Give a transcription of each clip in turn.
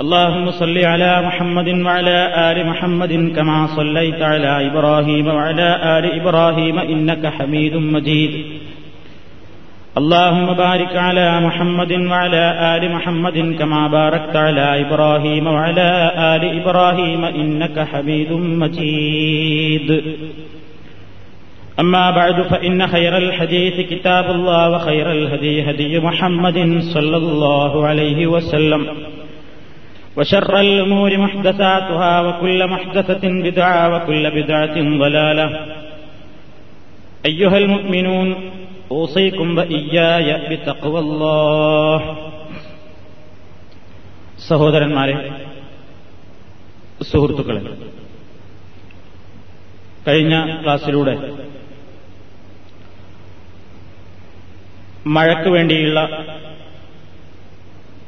اللهم صل على محمد وعلى آل محمد كما صليت على إبراهيم وعلى آل إبراهيم إنك حميد مجيد. اللهم بارك على محمد وعلى آل محمد كما باركت على إبراهيم وعلى آل إبراهيم إنك حميد مجيد. أما بعد فإن خير الحديث كتاب الله وخير الهدي هدي محمد صلى الله عليه وسلم. وشر الأمور محدثاتها وكل محدثة بدعة وكل بدعة ضلالة أيها المؤمنون أوصيكم وإياي بتقوى الله സഹോദരന്മാരെ സുഹൃത്തുക്കളെ കഴിഞ്ഞ ക്ലാസ്സിലൂടെ മഴയ്ക്ക് വേണ്ടിയുള്ള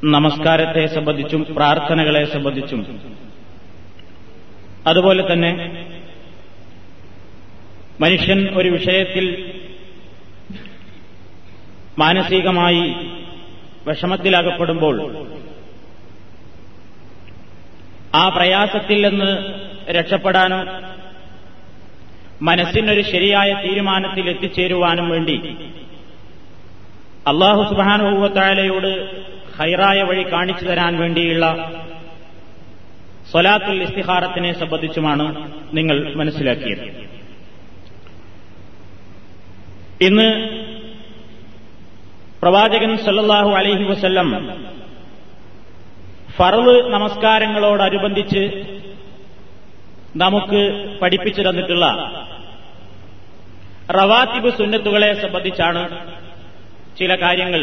നമസ്കാരത്തെ സംബന്ധിച്ചും പ്രാർത്ഥനകളെ സംബന്ധിച്ചും. അതുപോലെ തന്നെ മനുഷ്യൻ ഒരു വിഷയത്തിൽ മാനസികമായി വിഷമത്തിലകപ്പെടുമ്പോൾ ആ പ്രയാസത്തിൽ നിന്ന് രക്ഷപ്പെടാനും മനസ്സിനൊരു ശരിയായ തീരുമാനത്തിൽ എത്തിച്ചേരുവാനും വേണ്ടി അള്ളാഹു സുബാനുഭവത്തായാലയോട് ഹൈറായ വഴി കാണിച്ചു തരാൻ വേണ്ടിയുള്ള സ്വലാത്തുൽ ഇസ്തിഹാറത്തിനെ സംബന്ധിച്ചുമാണ് നിങ്ങൾ മനസ്സിലാക്കിയത്. ഇന്ന് പ്രവാചകൻ സല്ലാഹു അലൈഹി വസ്ല്ലം ഫറവ് നമസ്കാരങ്ങളോടനുബന്ധിച്ച് നമുക്ക് പഠിപ്പിച്ചു തന്നിട്ടുള്ള റവാത്തിബ് സുന്നത്തുകളെ സംബന്ധിച്ചാണ് ചില കാര്യങ്ങൾ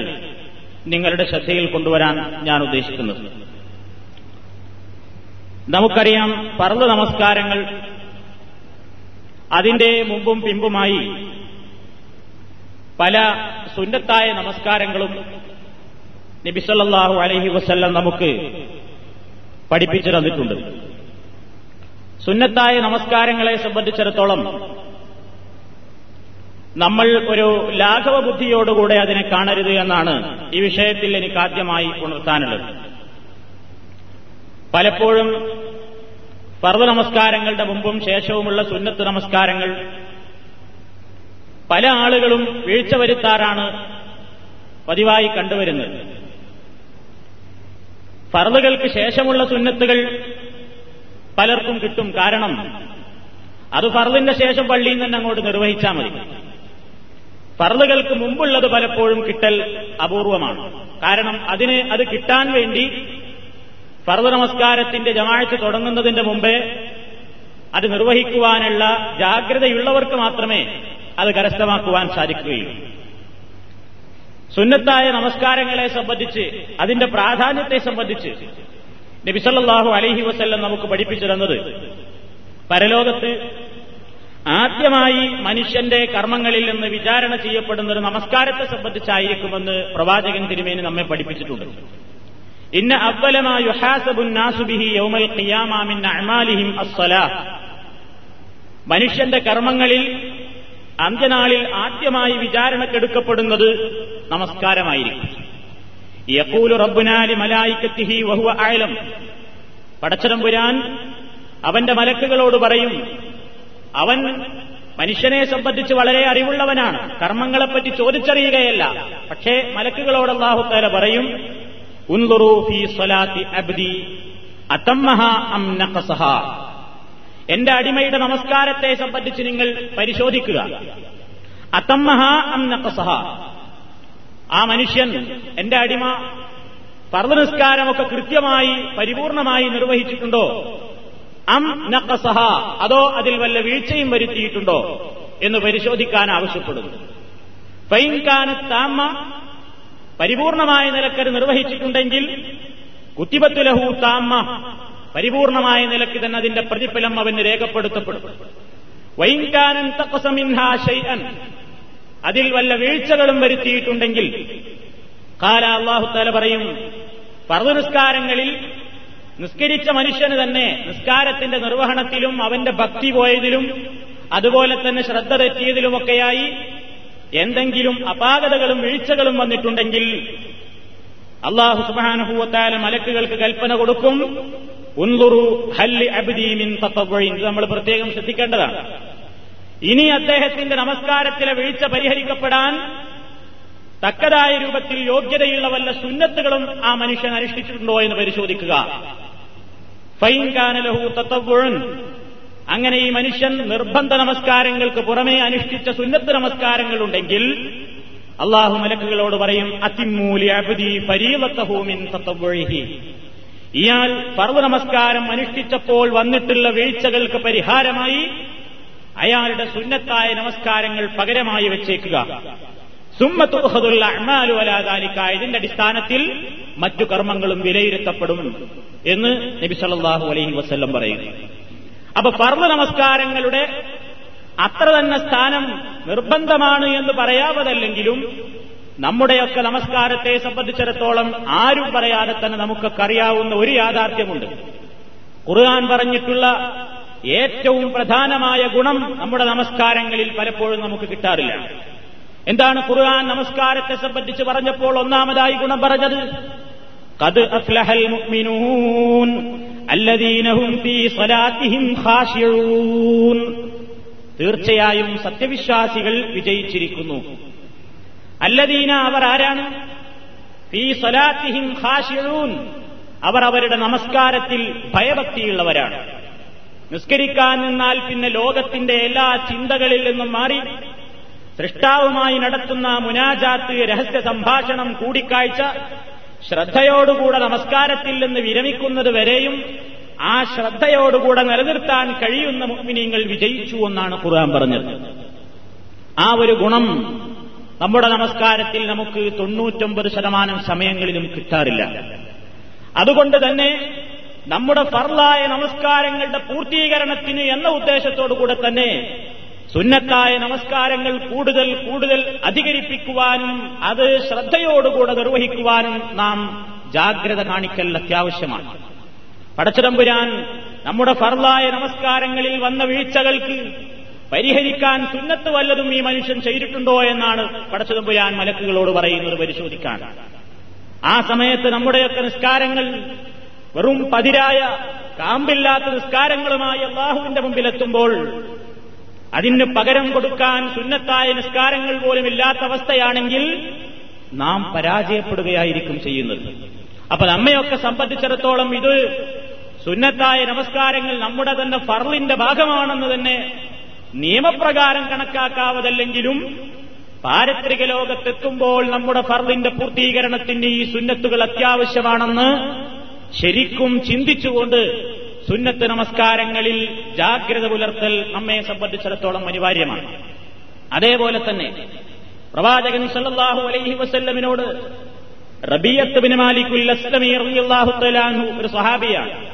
നിങ്ങളുടെ ശ്രദ്ധയിൽ കൊണ്ടുവരാൻ ഞാൻ ഉദ്ദേശിക്കുന്നത്. നമുക്കറിയാം പർവ നമസ്കാരങ്ങൾ അതിന്റെ മുമ്പും പിമ്പുമായി പല സുന്നത്തായ നമസ്കാരങ്ങളും നബിസല്ലാഹു അലഹി വസ്ല്ലം നമുക്ക് പഠിപ്പിച്ചു തന്നിട്ടുണ്ട്. സുന്നത്തായ നമസ്കാരങ്ങളെ സംബന്ധിച്ചിടത്തോളം നമ്മൾ ഒരു ലാഘവ ബുദ്ധിയോടുകൂടെ അതിനെ കാണരുത് എന്നാണ് ഈ വിഷയത്തിൽ എനിക്ക് ആദ്യമായി ഉണർത്താനുള്ളത്. പലപ്പോഴും പർവ നമസ്കാരങ്ങളുടെ മുമ്പും ശേഷവുമുള്ള സുന്നത്ത് നമസ്കാരങ്ങൾ പല ആളുകളും വീഴ്ച വരുത്താറാണ് പതിവായി കണ്ടുവരുന്നത്. ഫർദുകൾക്ക് ശേഷമുള്ള സുന്നത്തുകൾ പലർക്കും കിട്ടും. കാരണം അത് ഫർദിന്റെ ശേഷം പള്ളിയിൽ നിന്ന് അങ്ങോട്ട് നിർവഹിച്ചാൽ മതി. ഫർദുകൾക്ക് മുമ്പുള്ളത് പലപ്പോഴും കിട്ടൽ അപൂർവമാണ്. കാരണം അതിന് അത് കിട്ടാൻ വേണ്ടി ഫർദ് നമസ്കാരത്തിന്റെ ജമാഴ്ച തുടങ്ങുന്നതിന്റെ മുമ്പേ അത് നിർവഹിക്കുവാനുള്ള ജാഗ്രതയുള്ളവർക്ക് മാത്രമേ അത് കരസ്ഥമാക്കുവാൻ സാധിക്കുകയുള്ളൂ. സുന്നത്തായ നമസ്കാരങ്ങളെ സംബന്ധിച്ച് അതിന്റെ പ്രാധാന്യത്തെ സംബന്ധിച്ച് നബിസല്ലാഹു അലഹി വസ്ല്ലം നമുക്ക് പഠിപ്പിച്ചു തന്നത് പരലോകത്ത് ആദ്യമായി മനുഷ്യന്റെ കർമ്മങ്ങളിൽ നിന്ന് വിചാരണ ചെയ്യപ്പെടുന്ന ഒരു നമസ്കാരത്തെ സംബന്ധിച്ചായിരിക്കുമെന്ന് പ്രവാചകൻ തിരുമേനി നമ്മെ പഠിപ്പിച്ചിട്ടുണ്ട്. ഇന്ന അസ്സലാ. മനുഷ്യന്റെ കർമ്മങ്ങളിൽ അന്ത്യനാളിൽ ആദ്യമായി വിചാരണക്കെടുക്കപ്പെടുന്നത് നമസ്കാരമായിരിക്കും. യക്കൂലു റബ്ബുനാലി മലായിക്കത്തിഹി വഹുവ ആയലം പടച്ചതമ്പുരാൻ അവന്റെ മലക്കുകളോട് പറയും അവൻ മനുഷ്യനെ സംബന്ധിച്ച് വളരെ അറിവുള്ളവനാണ്. കർമ്മങ്ങളെപ്പറ്റി ചോദിച്ചറിയുകയല്ല. പക്ഷേ മലക്കുകളോട് അള്ളാഹുത്താല പറയും ഉൻലുറു സ്വലാത്തി അബ്ദി അതമ്മഹ അം എന്റെ അടിമയുടെ നമസ്കാരത്തെ സംബന്ധിച്ച് നിങ്ങൾ പരിശോധിക്കുക. അതമ്മഹ അം ആ മനുഷ്യൻ എന്റെ അടിമ പർവ നിസ്കാരമൊക്കെ കൃത്യമായി പരിപൂർണമായി നിർവഹിച്ചിട്ടുണ്ടോ? അം നഖസഹ. അതോ അതിൽ വല്ല വീഴ്ചയും വരുത്തിയിട്ടുണ്ടോ എന്ന് പരിശോധിക്കാൻ ആവശ്യപ്പെടുന്നു. ഫൈൻകാന താമ. പരിപൂർണമായ നിലക്കത് നിർവഹിച്ചിട്ടുണ്ടെങ്കിൽ കുത്തിബത്തുലഹു താമ. പരിപൂർണമായ നിലയ്ക്ക് തന്നെ അതിന്റെ പ്രതിഫലം അവന് രേഖപ്പെടുത്തപ്പെടും. വൈകാനൻ തക്കസമിൻഹാ ഷൈഅൻ. അതിൽ വല്ല വീഴ്ചകളും വരുത്തിയിട്ടുണ്ടെങ്കിൽ കാല അള്ളാഹുത്താല പറയും പർവ നിസ്കാരങ്ങളിൽ നിസ്കരിച്ച മനുഷ്യന് തന്നെ നിസ്കാരത്തിന്റെ നിർവഹണത്തിലും അവന്റെ ഭക്തി പോയതിലും അതുപോലെ തന്നെ ശ്രദ്ധ തെറ്റിയതിലുമൊക്കെയായി എന്തെങ്കിലും അപാകതകളും വീഴ്ചകളും വന്നിട്ടുണ്ടെങ്കിൽ അള്ളാഹു സുബാനുഭൂവത്താല മലക്കുകൾക്ക് കൽപ്പന കൊടുക്കും. ഉൻലുറു ഹല്ലി അബ്ദീമിൻ ഇത് നമ്മൾ പ്രത്യേകം ശ്രദ്ധിക്കേണ്ടതാണ്. ഇനി അദ്ദേഹത്തിന്റെ നമസ്കാരത്തിലെ വീഴ്ച പരിഹരിക്കപ്പെടാൻ തക്കതായ രൂപത്തിൽ യോഗ്യതയുള്ള വല്ല സുന്നത്തുകളും ആ മനുഷ്യൻ അനുഷ്ഠിച്ചിട്ടുണ്ടോ എന്ന് പരിശോധിക്കുക. ഫൈൻ കാനലഹു തത്തവുഴൻ അങ്ങനെ ഈ മനുഷ്യൻ നിർബന്ധ നമസ്കാരങ്ങൾക്ക് പുറമേ അനുഷ്ഠിച്ച സുന്നത്ത് നമസ്കാരങ്ങളുണ്ടെങ്കിൽ അള്ളാഹു മലക്കുകളോട് പറയും അതിമൂലി അബുദി പരീവത്തഹൂമിൻ തത്തവൊഴിഹി ഇയാൾ പർവ നമസ്കാരം അനുഷ്ഠിച്ചപ്പോൾ വന്നിട്ടുള്ള വീഴ്ചകൾക്ക് പരിഹാരമായി അയാളുടെ സുന്നത്തായ നമസ്കാരങ്ങൾ പകരമായി വെച്ചേക്കുക. സുമ്മത്തുഹദുള്ള അമാലു അലാദാലിക്ക ഇതിന്റെ അടിസ്ഥാനത്തിൽ മറ്റു കർമ്മങ്ങളും വിലയിരുത്തപ്പെടും എന്ന് നബി സല്ലല്ലാഹു അലൈഹി വസ്ല്ലം പറയുന്നു. അപ്പൊ പർവ നമസ്കാരങ്ങളുടെ അത്ര തന്നെ സ്ഥാനം നിർബന്ധമാണ് എന്ന് പറയാവതല്ലെങ്കിലും നമ്മുടെയൊക്കെ നമസ്കാരത്തെ സംബന്ധിച്ചിടത്തോളം ആരും പറയാതെ തന്നെ നമുക്കൊക്കെ അറിയാവുന്ന ഒരു യാഥാർത്ഥ്യമുണ്ട്. ഖുർആൻ പറഞ്ഞിട്ടുള്ള ഏറ്റവും പ്രധാനമായ ഗുണം നമ്മുടെ നമസ്കാരങ്ങളിൽ പലപ്പോഴും നമുക്ക് കിട്ടാറില്ല. എന്താണ് ഖുർആൻ നമസ്കാരത്തെ സംബന്ധിച്ച് പറഞ്ഞപ്പോൾ ഒന്നാമതായി ഗുണം പറഞ്ഞത്? കത് അഫ്ലഹൽ മുഅ്മിനൂൻ ഫീ സ്വലാത്തിഹിം തീർച്ചയായും സത്യവിശ്വാസികൾ വിജയിച്ചിരിക്കുന്നു. അല്ലദീന അവർ ആരാണ്? ഫീ സ്വലാത്തിഹിം അവർ അവരുടെ നമസ്കാരത്തിൽ ഭയഭക്തിയുള്ളവരാണ്. നിസ്കരിക്കാൻ നിന്നാൽ പിന്നെ ലോകത്തിന്റെ എല്ലാ ചിന്തകളിൽ നിന്നും മാറി സൃഷ്ടാവുമായി നടത്തുന്ന മുനാജാത്ത് രഹസ്യ സംഭാഷണം കൂടിക്കാഴ്ച ശ്രദ്ധയോടുകൂടെ നമസ്കാരത്തിൽ നിന്ന് വിരമിക്കുന്നത് വരെയും ആ ശ്രദ്ധയോടുകൂടെ നിലനിർത്താൻ കഴിയുന്ന മുഗ്മിനീങ്ങൾ വിജയിച്ചു എന്നാണ് ഖുർആൻ പറഞ്ഞത്. ആ ഒരു ഗുണം നമ്മുടെ നമസ്കാരത്തിൽ നമുക്ക് തൊണ്ണൂറ്റൊമ്പത് ശതമാനം സമയങ്ങളിലും കിട്ടാറില്ല. അതുകൊണ്ട് തന്നെ നമ്മുടെ ഫർലായ നമസ്കാരങ്ങളുടെ പൂർത്തീകരണത്തിന് എന്ന ഉദ്ദേശത്തോടു കൂടെ തന്നെ സുന്നത്തായ നമസ്കാരങ്ങൾ കൂടുതൽ കൂടുതൽ അധികരിപ്പിക്കുവാനും അത് ശ്രദ്ധയോടുകൂടെ നിർവഹിക്കുവാനും നാം ജാഗ്രത കാണിക്കൽ അത്യാവശ്യമാണ്. പടച്ചിടമ്പുരാൻ നമ്മുടെ ഫർലായ നമസ്കാരങ്ങളിൽ വന്ന വീഴ്ചകൾക്ക് പരിഹരിക്കാൻ സുന്നത്ത് വല്ലതും ഈ മനുഷ്യൻ ചെയ്തിട്ടുണ്ടോ എന്നാണ് പടച്ചിടമ്പുരാൻ മലക്കുകളോട് പറയുന്നത് പരിശോധിക്കാൻ. ആ സമയത്ത് നമ്മുടെയൊക്കെ നിസ്കാരങ്ങൾ വെറും പതിരായ കാമ്പില്ലാത്ത നിസ്കാരങ്ങളുമായി അള്ളാഹുവിന്റെ മുമ്പിലെത്തുമ്പോൾ അതിന് പകരം കൊടുക്കാൻ സുന്നത്തായ നിസ്കാരങ്ങൾ പോലും ഇല്ലാത്ത അവസ്ഥയാണെങ്കിൽ നാം പരാജയപ്പെടുകയായിരിക്കും ചെയ്യുന്നത്. അപ്പൊ നമ്മയൊക്കെ സംബന്ധിച്ചിടത്തോളം ഇത് സുന്നത്തായ നമസ്കാരങ്ങൾ നമ്മുടെ തന്നെ ഫർലിന്റെ ഭാഗമാണെന്ന് തന്നെ നിയമപ്രകാരം കണക്കാക്കാവതല്ലെങ്കിലും പാരത്രിക ലോകത്തെത്തുമ്പോൾ നമ്മുടെ ഫർലിന്റെ പൂർത്തീകരണത്തിന് ഈ സുന്നത്തുകൾ അത്യാവശ്യമാണെന്ന് ശരിക്കും ചിന്തിച്ചുകൊണ്ട് സുന്നത്ത് നമസ്കാരങ്ങളിൽ ജാഗ്രത പുലർത്തൽ നമ്മെ സംബന്ധിച്ചിടത്തോളം അനിവാര്യമാണ്. അതേപോലെ തന്നെ പ്രവാചകൻ സല്ലാഹു അലൈഹി വസല്ലമിനോട് റബിയത്ത് ബിൻ അസ്ലമി ഒരു സ്വഹാബിയാണ്.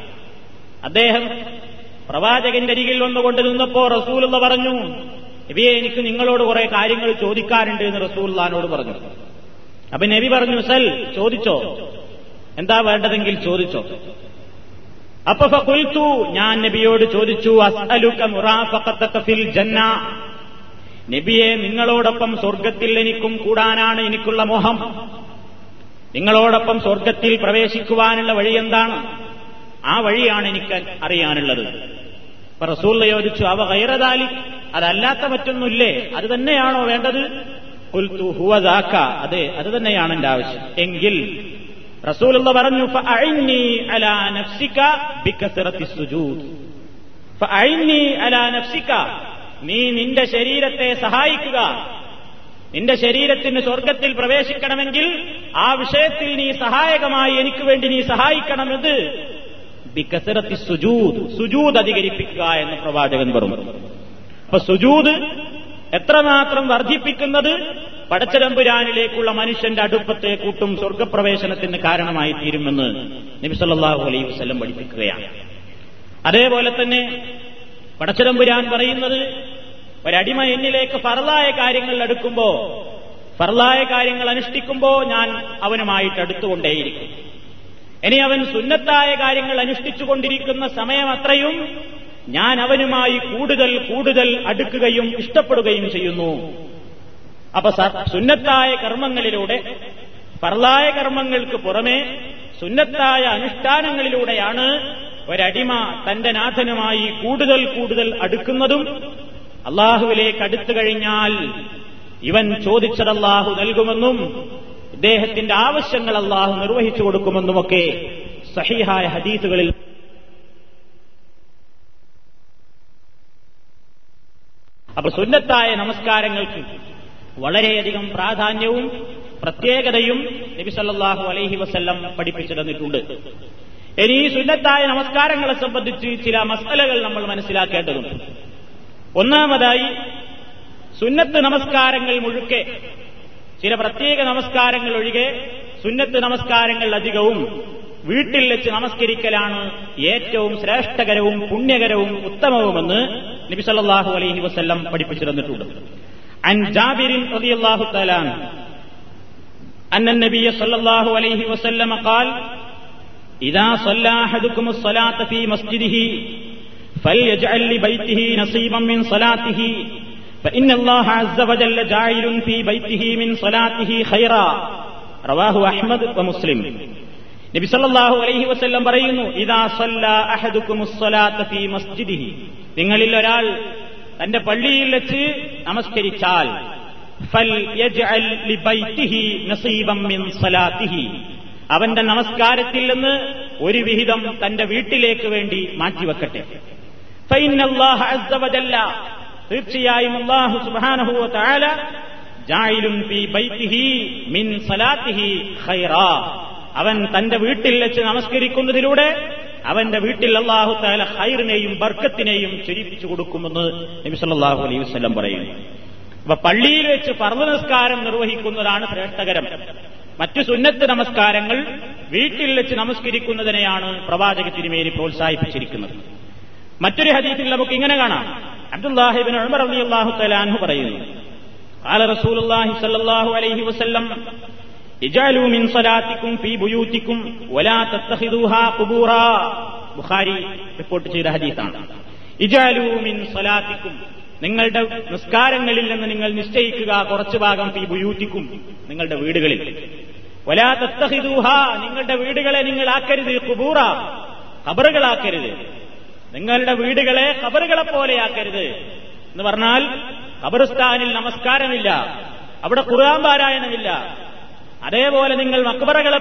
അദ്ദേഹം പ്രവാചകന്റെ അരികിൽ വന്നുകൊണ്ട് നിന്നപ്പോ റസൂലുള്ള പറഞ്ഞു നബിയെ എനിക്ക് നിങ്ങളോട് കുറെ കാര്യങ്ങൾ ചോദിക്കാറുണ്ട് എന്ന് റസൂല്ലാനോട് പറഞ്ഞു. അപ്പൊ നബി പറഞ്ഞു സൽ ചോദിച്ചോ? എന്താ വേണ്ടതെങ്കിൽ ചോദിച്ചോ? അപ്പൊ ഫുൽത്തു ഞാൻ നബിയോട് ചോദിച്ചു അസ്അലുക മുറാഫഖതക ഫിൽ ജന്ന. നബിയെ നിങ്ങളോടൊപ്പം സ്വർഗത്തിൽ എനിക്കും കൂടാനാണ് എനിക്കുള്ള മോഹം. നിങ്ങളോടൊപ്പം സ്വർഗത്തിൽ പ്രവേശിക്കുവാനുള്ള വഴി എന്താണ്? ആ വഴിയാണ് എനിക്ക് അറിയാനുള്ളത്. അപ്പൊ റസൂൽ ചോദിച്ചു അവ കൈറതാലി അതല്ലാത്ത മറ്റൊന്നുമില്ലേ? അത് തന്നെയാണോ വേണ്ടത്? അതെ അത് തന്നെയാണ് എന്റെ ആവശ്യം. എങ്കിൽ റസൂലുള്ള പറഞ്ഞു നീ നിന്റെ ശരീരത്തെ സഹായിക്കുക. നിന്റെ ശരീരത്തിന് സ്വർഗത്തിൽ പ്രവേശിക്കണമെങ്കിൽ ആ വിഷയത്തിൽ നീ സഹായകമായി എനിക്ക് വേണ്ടി നീ സഹായിക്കണമെന്ന് ബിക്കസരത്തി സുജൂദ് സുജൂദ് അധികരിപ്പിക്കുക എന്ന് പ്രവാചകൻ പറഞ്ഞു. അപ്പൊ സുജൂദ് എത്രമാത്രം വർദ്ധിപ്പിക്കുന്നത്? പടച്ചരമ്പുരാനിലേക്കുള്ള മനുഷ്യന്റെ അടുപ്പത്തെ കൂട്ടും സ്വർഗപ്രവേശനത്തിന് കാരണമായി തീരുമെന്ന് നബിസല്ലാഹു അലൈഹി വസ്ലം പഠിപ്പിക്കുകയാണ്. അതേപോലെ തന്നെ പടച്ചതമ്പുരാൻ പറയുന്നത് ഒരടിമ എന്നിലേക്ക് ഫറലായ കാര്യങ്ങൾ അടുക്കുമ്പോ ഫറലായ കാര്യങ്ങൾ അനുഷ്ഠിക്കുമ്പോ ഞാൻ അവനുമായിട്ട് അടുത്തുകൊണ്ടേയിരിക്കും. ഇനി അവൻ സുന്നത്തായ കാര്യങ്ങൾ അനുഷ്ഠിച്ചുകൊണ്ടിരിക്കുന്ന സമയം അത്രയും ഞാൻ അവനുമായി കൂടുതൽ കൂടുതൽ അടുക്കുകയും ഇഷ്ടപ്പെടുകയും ചെയ്യുന്നു. അപ്പൊ സുന്നത്തായ കർമ്മങ്ങളിലൂടെ പർലായ കർമ്മങ്ങൾക്ക് പുറമെ സുന്നത്തായ അനുഷ്ഠാനങ്ങളിലൂടെയാണ് ഒരടിമ തന്റെ നാഥനുമായി കൂടുതൽ കൂടുതൽ അടുക്കുന്നതും. അള്ളാഹുവിലേക്ക് അടുത്തു കഴിഞ്ഞാൽ ഇവൻ ചോദിച്ചത് അള്ളാഹു നൽകുമെന്നും ഇദ്ദേഹത്തിന്റെ ആവശ്യങ്ങൾ അള്ളാഹു നിർവഹിച്ചു കൊടുക്കുമെന്നുമൊക്കെ സഹിഹായ ഹദീസുകളിൽ അപ്പൊ സുന്നത്തായ നമസ്കാരങ്ങൾക്ക് വളരെയധികം പ്രാധാന്യവും പ്രത്യേകതയും നബി സല്ലാഹു അലൈഹി വസ്ല്ലം പഠിപ്പിച്ചു തന്നിട്ടുണ്ട്. ഇനി ഈ സുന്നത്തായ നമസ്കാരങ്ങളെ സംബന്ധിച്ച് ചില മസലകൾ നമ്മൾ മനസ്സിലാക്കേണ്ടതുണ്ട്. ഒന്നാമതായി സുന്നത്ത് നമസ്കാരങ്ങൾ മുഴുക്കെ ചില പ്രത്യേക നമസ്കാരങ്ങൾ ഒഴികെ സുന്നത്ത് നമസ്കാരങ്ങൾ അധികവും വീട്ടിൽ വെച്ച് നമസ്കരിക്കലാണ് ഏറ്റവും ശ്രേഷ്ഠകരവും പുണ്യകരവും ഉത്തമവുമെന്ന് നബി സല്ലാഹു അലൈഹി വസ്ല്ലം പഠിപ്പിച്ചു തന്നിട്ടുണ്ട്. عن جابر رضي الله تعالى عنه أن النبي صلى الله عليه وسلم قال إذا صلى أحدكم الصلاة في مسجده فليجعل لبيته نصيبا من صلاته فإن الله عز وجل جاعل في بيته من صلاته خيرا رواه أحمد ومسلم നബി സല്ലല്ലാഹു അലൈഹി വസല്ലം പറയുന്നു ഇദാ സല്ല അഹദുക്കുമുസ് സ്വലാത്ത ഫീ മസ്ജിദിഹി നിങ്ങളിൽ ഒരാൾ തന്റെ പള്ളിയിൽ വെച്ച് നമസ്കരിച്ചാൽ അവന്റെ നമസ്കാരത്തിൽ നിന്ന് ഒരു വിഹിതം തന്റെ വീട്ടിലേക്ക് വേണ്ടി മാറ്റിവെക്കട്ടെ. തീർച്ചയായും അവൻ തന്റെ വീട്ടിൽ വെച്ച് നമസ്കരിക്കുന്നതിലൂടെ അവന്റെ വീട്ടിൽ അള്ളാഹു താല ഹൈറിനെയും ബർക്കത്തിനെയും ചൊരിപ്പിച്ചു കൊടുക്കുമെന്ന് നബി സല്ലല്ലാഹു അലൈഹി വസല്ലം പറയുന്നു അപ്പൊ പള്ളിയിൽ വെച്ച് പർവ്വ നമസ്കാരം നിർവഹിക്കുന്നതാണ് ശ്രേഷ്ഠകരം മറ്റു സുന്നത്ത് നമസ്കാരങ്ങൾ വീട്ടിൽ വെച്ച് നമസ്കരിക്കുന്നതിനെയാണ് പ്രവാചക തിരുമേനി പ്രോത്സാഹിപ്പിച്ചിരിക്കുന്നത് മറ്റൊരു ഹദീസിൽ നമുക്ക് ഇങ്ങനെ കാണാം അബ്ദുല്ലാഹിബിൻ ഉമർ റളിയല്ലാഹു തആല അൻഹു പറയുന്നു قال رسول الله صلى الله عليه وسلم ബുഖാരി റിപ്പോർട്ട് ചെയ്ത ഹദീസാണ്. നിങ്ങളുടെ നിസ്കാരങ്ങളിൽ നിന്ന് നിങ്ങൾ നിശ്ചയിക്കുക കുറച്ചു ഭാഗം ഫി ബുയൂറ്റിക്കും നിങ്ങളുടെ വീടുകളിൽ. ഒലാ തത്തഹിദൂഹ നിങ്ങളുടെ വീടുകളെ നിങ്ങൾ ആക്കരുത് കുബൂറ കബറുകളാക്കരുത് നിങ്ങളുടെ വീടുകളെ കബറുകളെ പോലെയാക്കരുത് എന്ന് പറഞ്ഞാൽ കബറിസ്ഥാനിൽ നമസ്കാരമില്ല. അവിടെ ഖുർആൻ പാരായണമില്ല. അതേപോലെ നിങ്ങൾ മക്ബറകളെ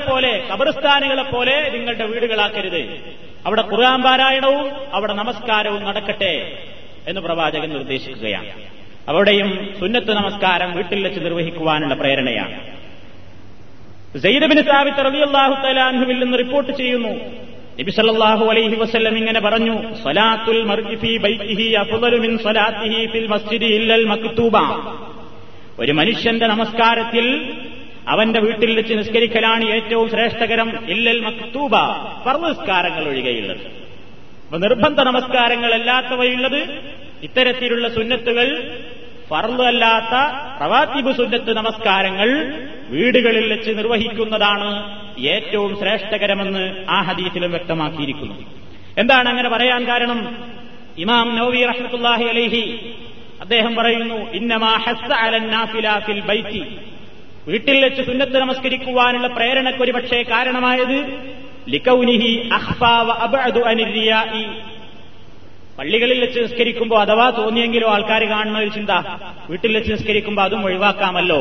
പോലെ നിങ്ങളുടെ വീടുകളാക്കരുത്. അവിടെ ഖുർആൻ പാരായണവും അവിടെ നമസ്കാരവും നടക്കട്ടെ എന്ന് പ്രവാചകൻ നിർദ്ദേശിക്കുകയാണ്. അവിടെയും സുന്നത്ത് നമസ്കാരം വീട്ടിൽ വെച്ച് നിർവഹിക്കുവാനുള്ള പ്രേരണയാണ്. സയ്യിദ്ബിൻ സാബിത്ത് റളിയല്ലാഹു തലാൻഹുവിൽ നിന്ന് റിപ്പോർട്ട് ചെയ്യുന്നു. നബി സല്ലല്ലാഹു അലൈഹി വസല്ലം ഇങ്ങനെ പറഞ്ഞു സ്വലാത്തുൽ മർഇ ഫീ ബൈതിഹി അഫ്ളലു മിൻ സ്വലാത്തിഹി ഫിൽ മസ്ജിദി ഇല്ലൽ മക്തൂബ. ഒരു മനുഷ്യന്റെ നമസ്കാരത്തിൽ അവന്റെ വീട്ടിൽ വെച്ച് നിസ്കരിക്കലാണ് ഏറ്റവും ശ്രേഷ്ഠകരം ഇല്ലൽ മക്തൂബ പർവസ്കാരങ്ങൾ ഒഴികെയുള്ളത്. അപ്പൊ നിർബന്ധ നമസ്കാരങ്ങളല്ലാത്തവയുള്ളത് ഇത്തരത്തിലുള്ള സുന്നത്തുകൾ ഫർൾ അല്ലാത്ത സുന്നത്ത് നമസ്കാരങ്ങൾ വീടുകളിൽ വെച്ച് നിർവഹിക്കുന്നതാണ് ഏറ്റവും ശ്രേഷ്ഠകരമെന്ന് ആ ഹദീസിലും വ്യക്തമാക്കിയിരിക്കുന്നു. എന്താണ് അങ്ങനെ പറയാൻ കാരണം? ഇമാം നോവി റഹ്മത്തുല്ലാഹി അലൈഹി അദ്ദേഹം പറയുന്നു ഇന്നമാ ഹസ്സ അലൻ നാഫിലാഫിൽ ബൈത്തി. വീട്ടിൽ വെച്ച് സുന്നത്ത് നമസ്കരിക്കുവാനുള്ള പ്രേരണക്കൊരു പക്ഷേ കാരണമായത് ലിക്കൗനിഹി അനിരിയായി. പള്ളികളിൽ വെച്ച് നിസ്കരിക്കുമ്പോൾ അഥവാ തോന്നിയെങ്കിലോ ആൾക്കാർ കാണുന്ന ഒരു ചിന്ത വീട്ടിൽ വെച്ച് നിസ്കരിക്കുമ്പോൾ അതും ഒഴിവാക്കാമല്ലോ.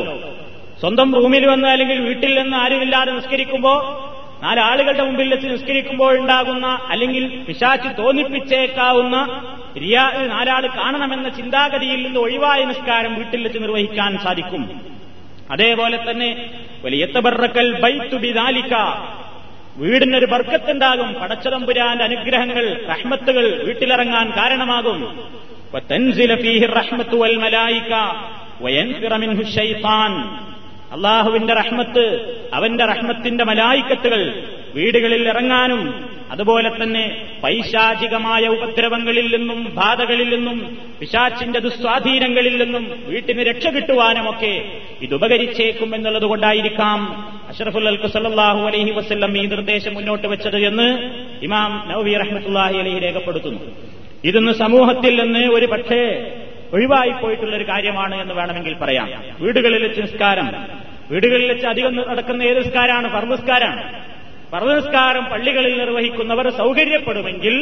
സ്വന്തം റൂമിൽ വന്ന് അല്ലെങ്കിൽ വീട്ടിൽ നിന്ന് ആരുമില്ലാതെ നിസ്കരിക്കുമ്പോൾ നാലാളുകളുടെ മുമ്പിൽ വെച്ച് നിസ്കരിക്കുമ്പോൾ ഉണ്ടാകുന്ന അല്ലെങ്കിൽ പിശാച്ച് തോന്നിപ്പിച്ചേക്കാവുന്ന റിയാ നാലാൾ കാണണമെന്ന ചിന്താഗതിയിൽ നിന്ന് ഒഴിവായ നിസ്കാരം വീട്ടിൽ വെച്ച് നിർവഹിക്കാൻ സാധിക്കും. അതേപോലെ തന്നെ വലിയ തബറക്കൽ ബൈത്തുബിദാലിക്ക വീടിനൊരു ബർക്കത്തുണ്ടാകും പടച്ചതമ്പുരാന്റെ അനുഗ്രഹങ്ങൾ റഹ്മത്തുകൾ വീട്ടിലിറങ്ങാൻ കാരണമാകും. അള്ളാഹുവിന്റെ റഹ്മത്ത് അവന്റെ റഹ്മത്തിന്റെ മലായിക്കത്തുകൾ വീടുകളിൽ ഇറങ്ങാനും അതുപോലെ തന്നെ പൈശാചികമായ ഉപദ്രവങ്ങളിൽ നിന്നും ബാധകളിൽ നിന്നും പിശാച്ചിന്റെ ദുസ്വാധീനങ്ങളിൽ നിന്നും വീട്ടിന് രക്ഷ കിട്ടുവാനുമൊക്കെ ഇത് ഉപകരിച്ചേക്കും എന്നുള്ളത് കൊണ്ടായിരിക്കാം അഷറഫുൽ അൽക്കു സല്ലാഹു അലൈഹി വസ്ല്ലം ഈ നിർദ്ദേശം മുന്നോട്ട് വെച്ചത് എന്ന് ഇമാം നവബി റഹ്മത്തുല്ലാഹി അലഹി രേഖപ്പെടുത്തുന്നു. ഇതൊന്ന് സമൂഹത്തിൽ നിന്ന് ഒരു പക്ഷേ ഒഴിവായി പോയിട്ടുള്ള ഒരു കാര്യമാണ് എന്ന് വേണമെങ്കിൽ പറയാം. വീടുകളിൽ വെച്ച് നിസ്കാരം. വീടുകളിൽ വെച്ച് അധികം നടക്കുന്ന ഏത് നിസ്കാരമാണ്? പർവസ്കാരാണ് പർവസ്കാരം പള്ളികളിൽ നിർവഹിക്കുന്നവർ സൗകര്യപ്പെടുമെങ്കിൽ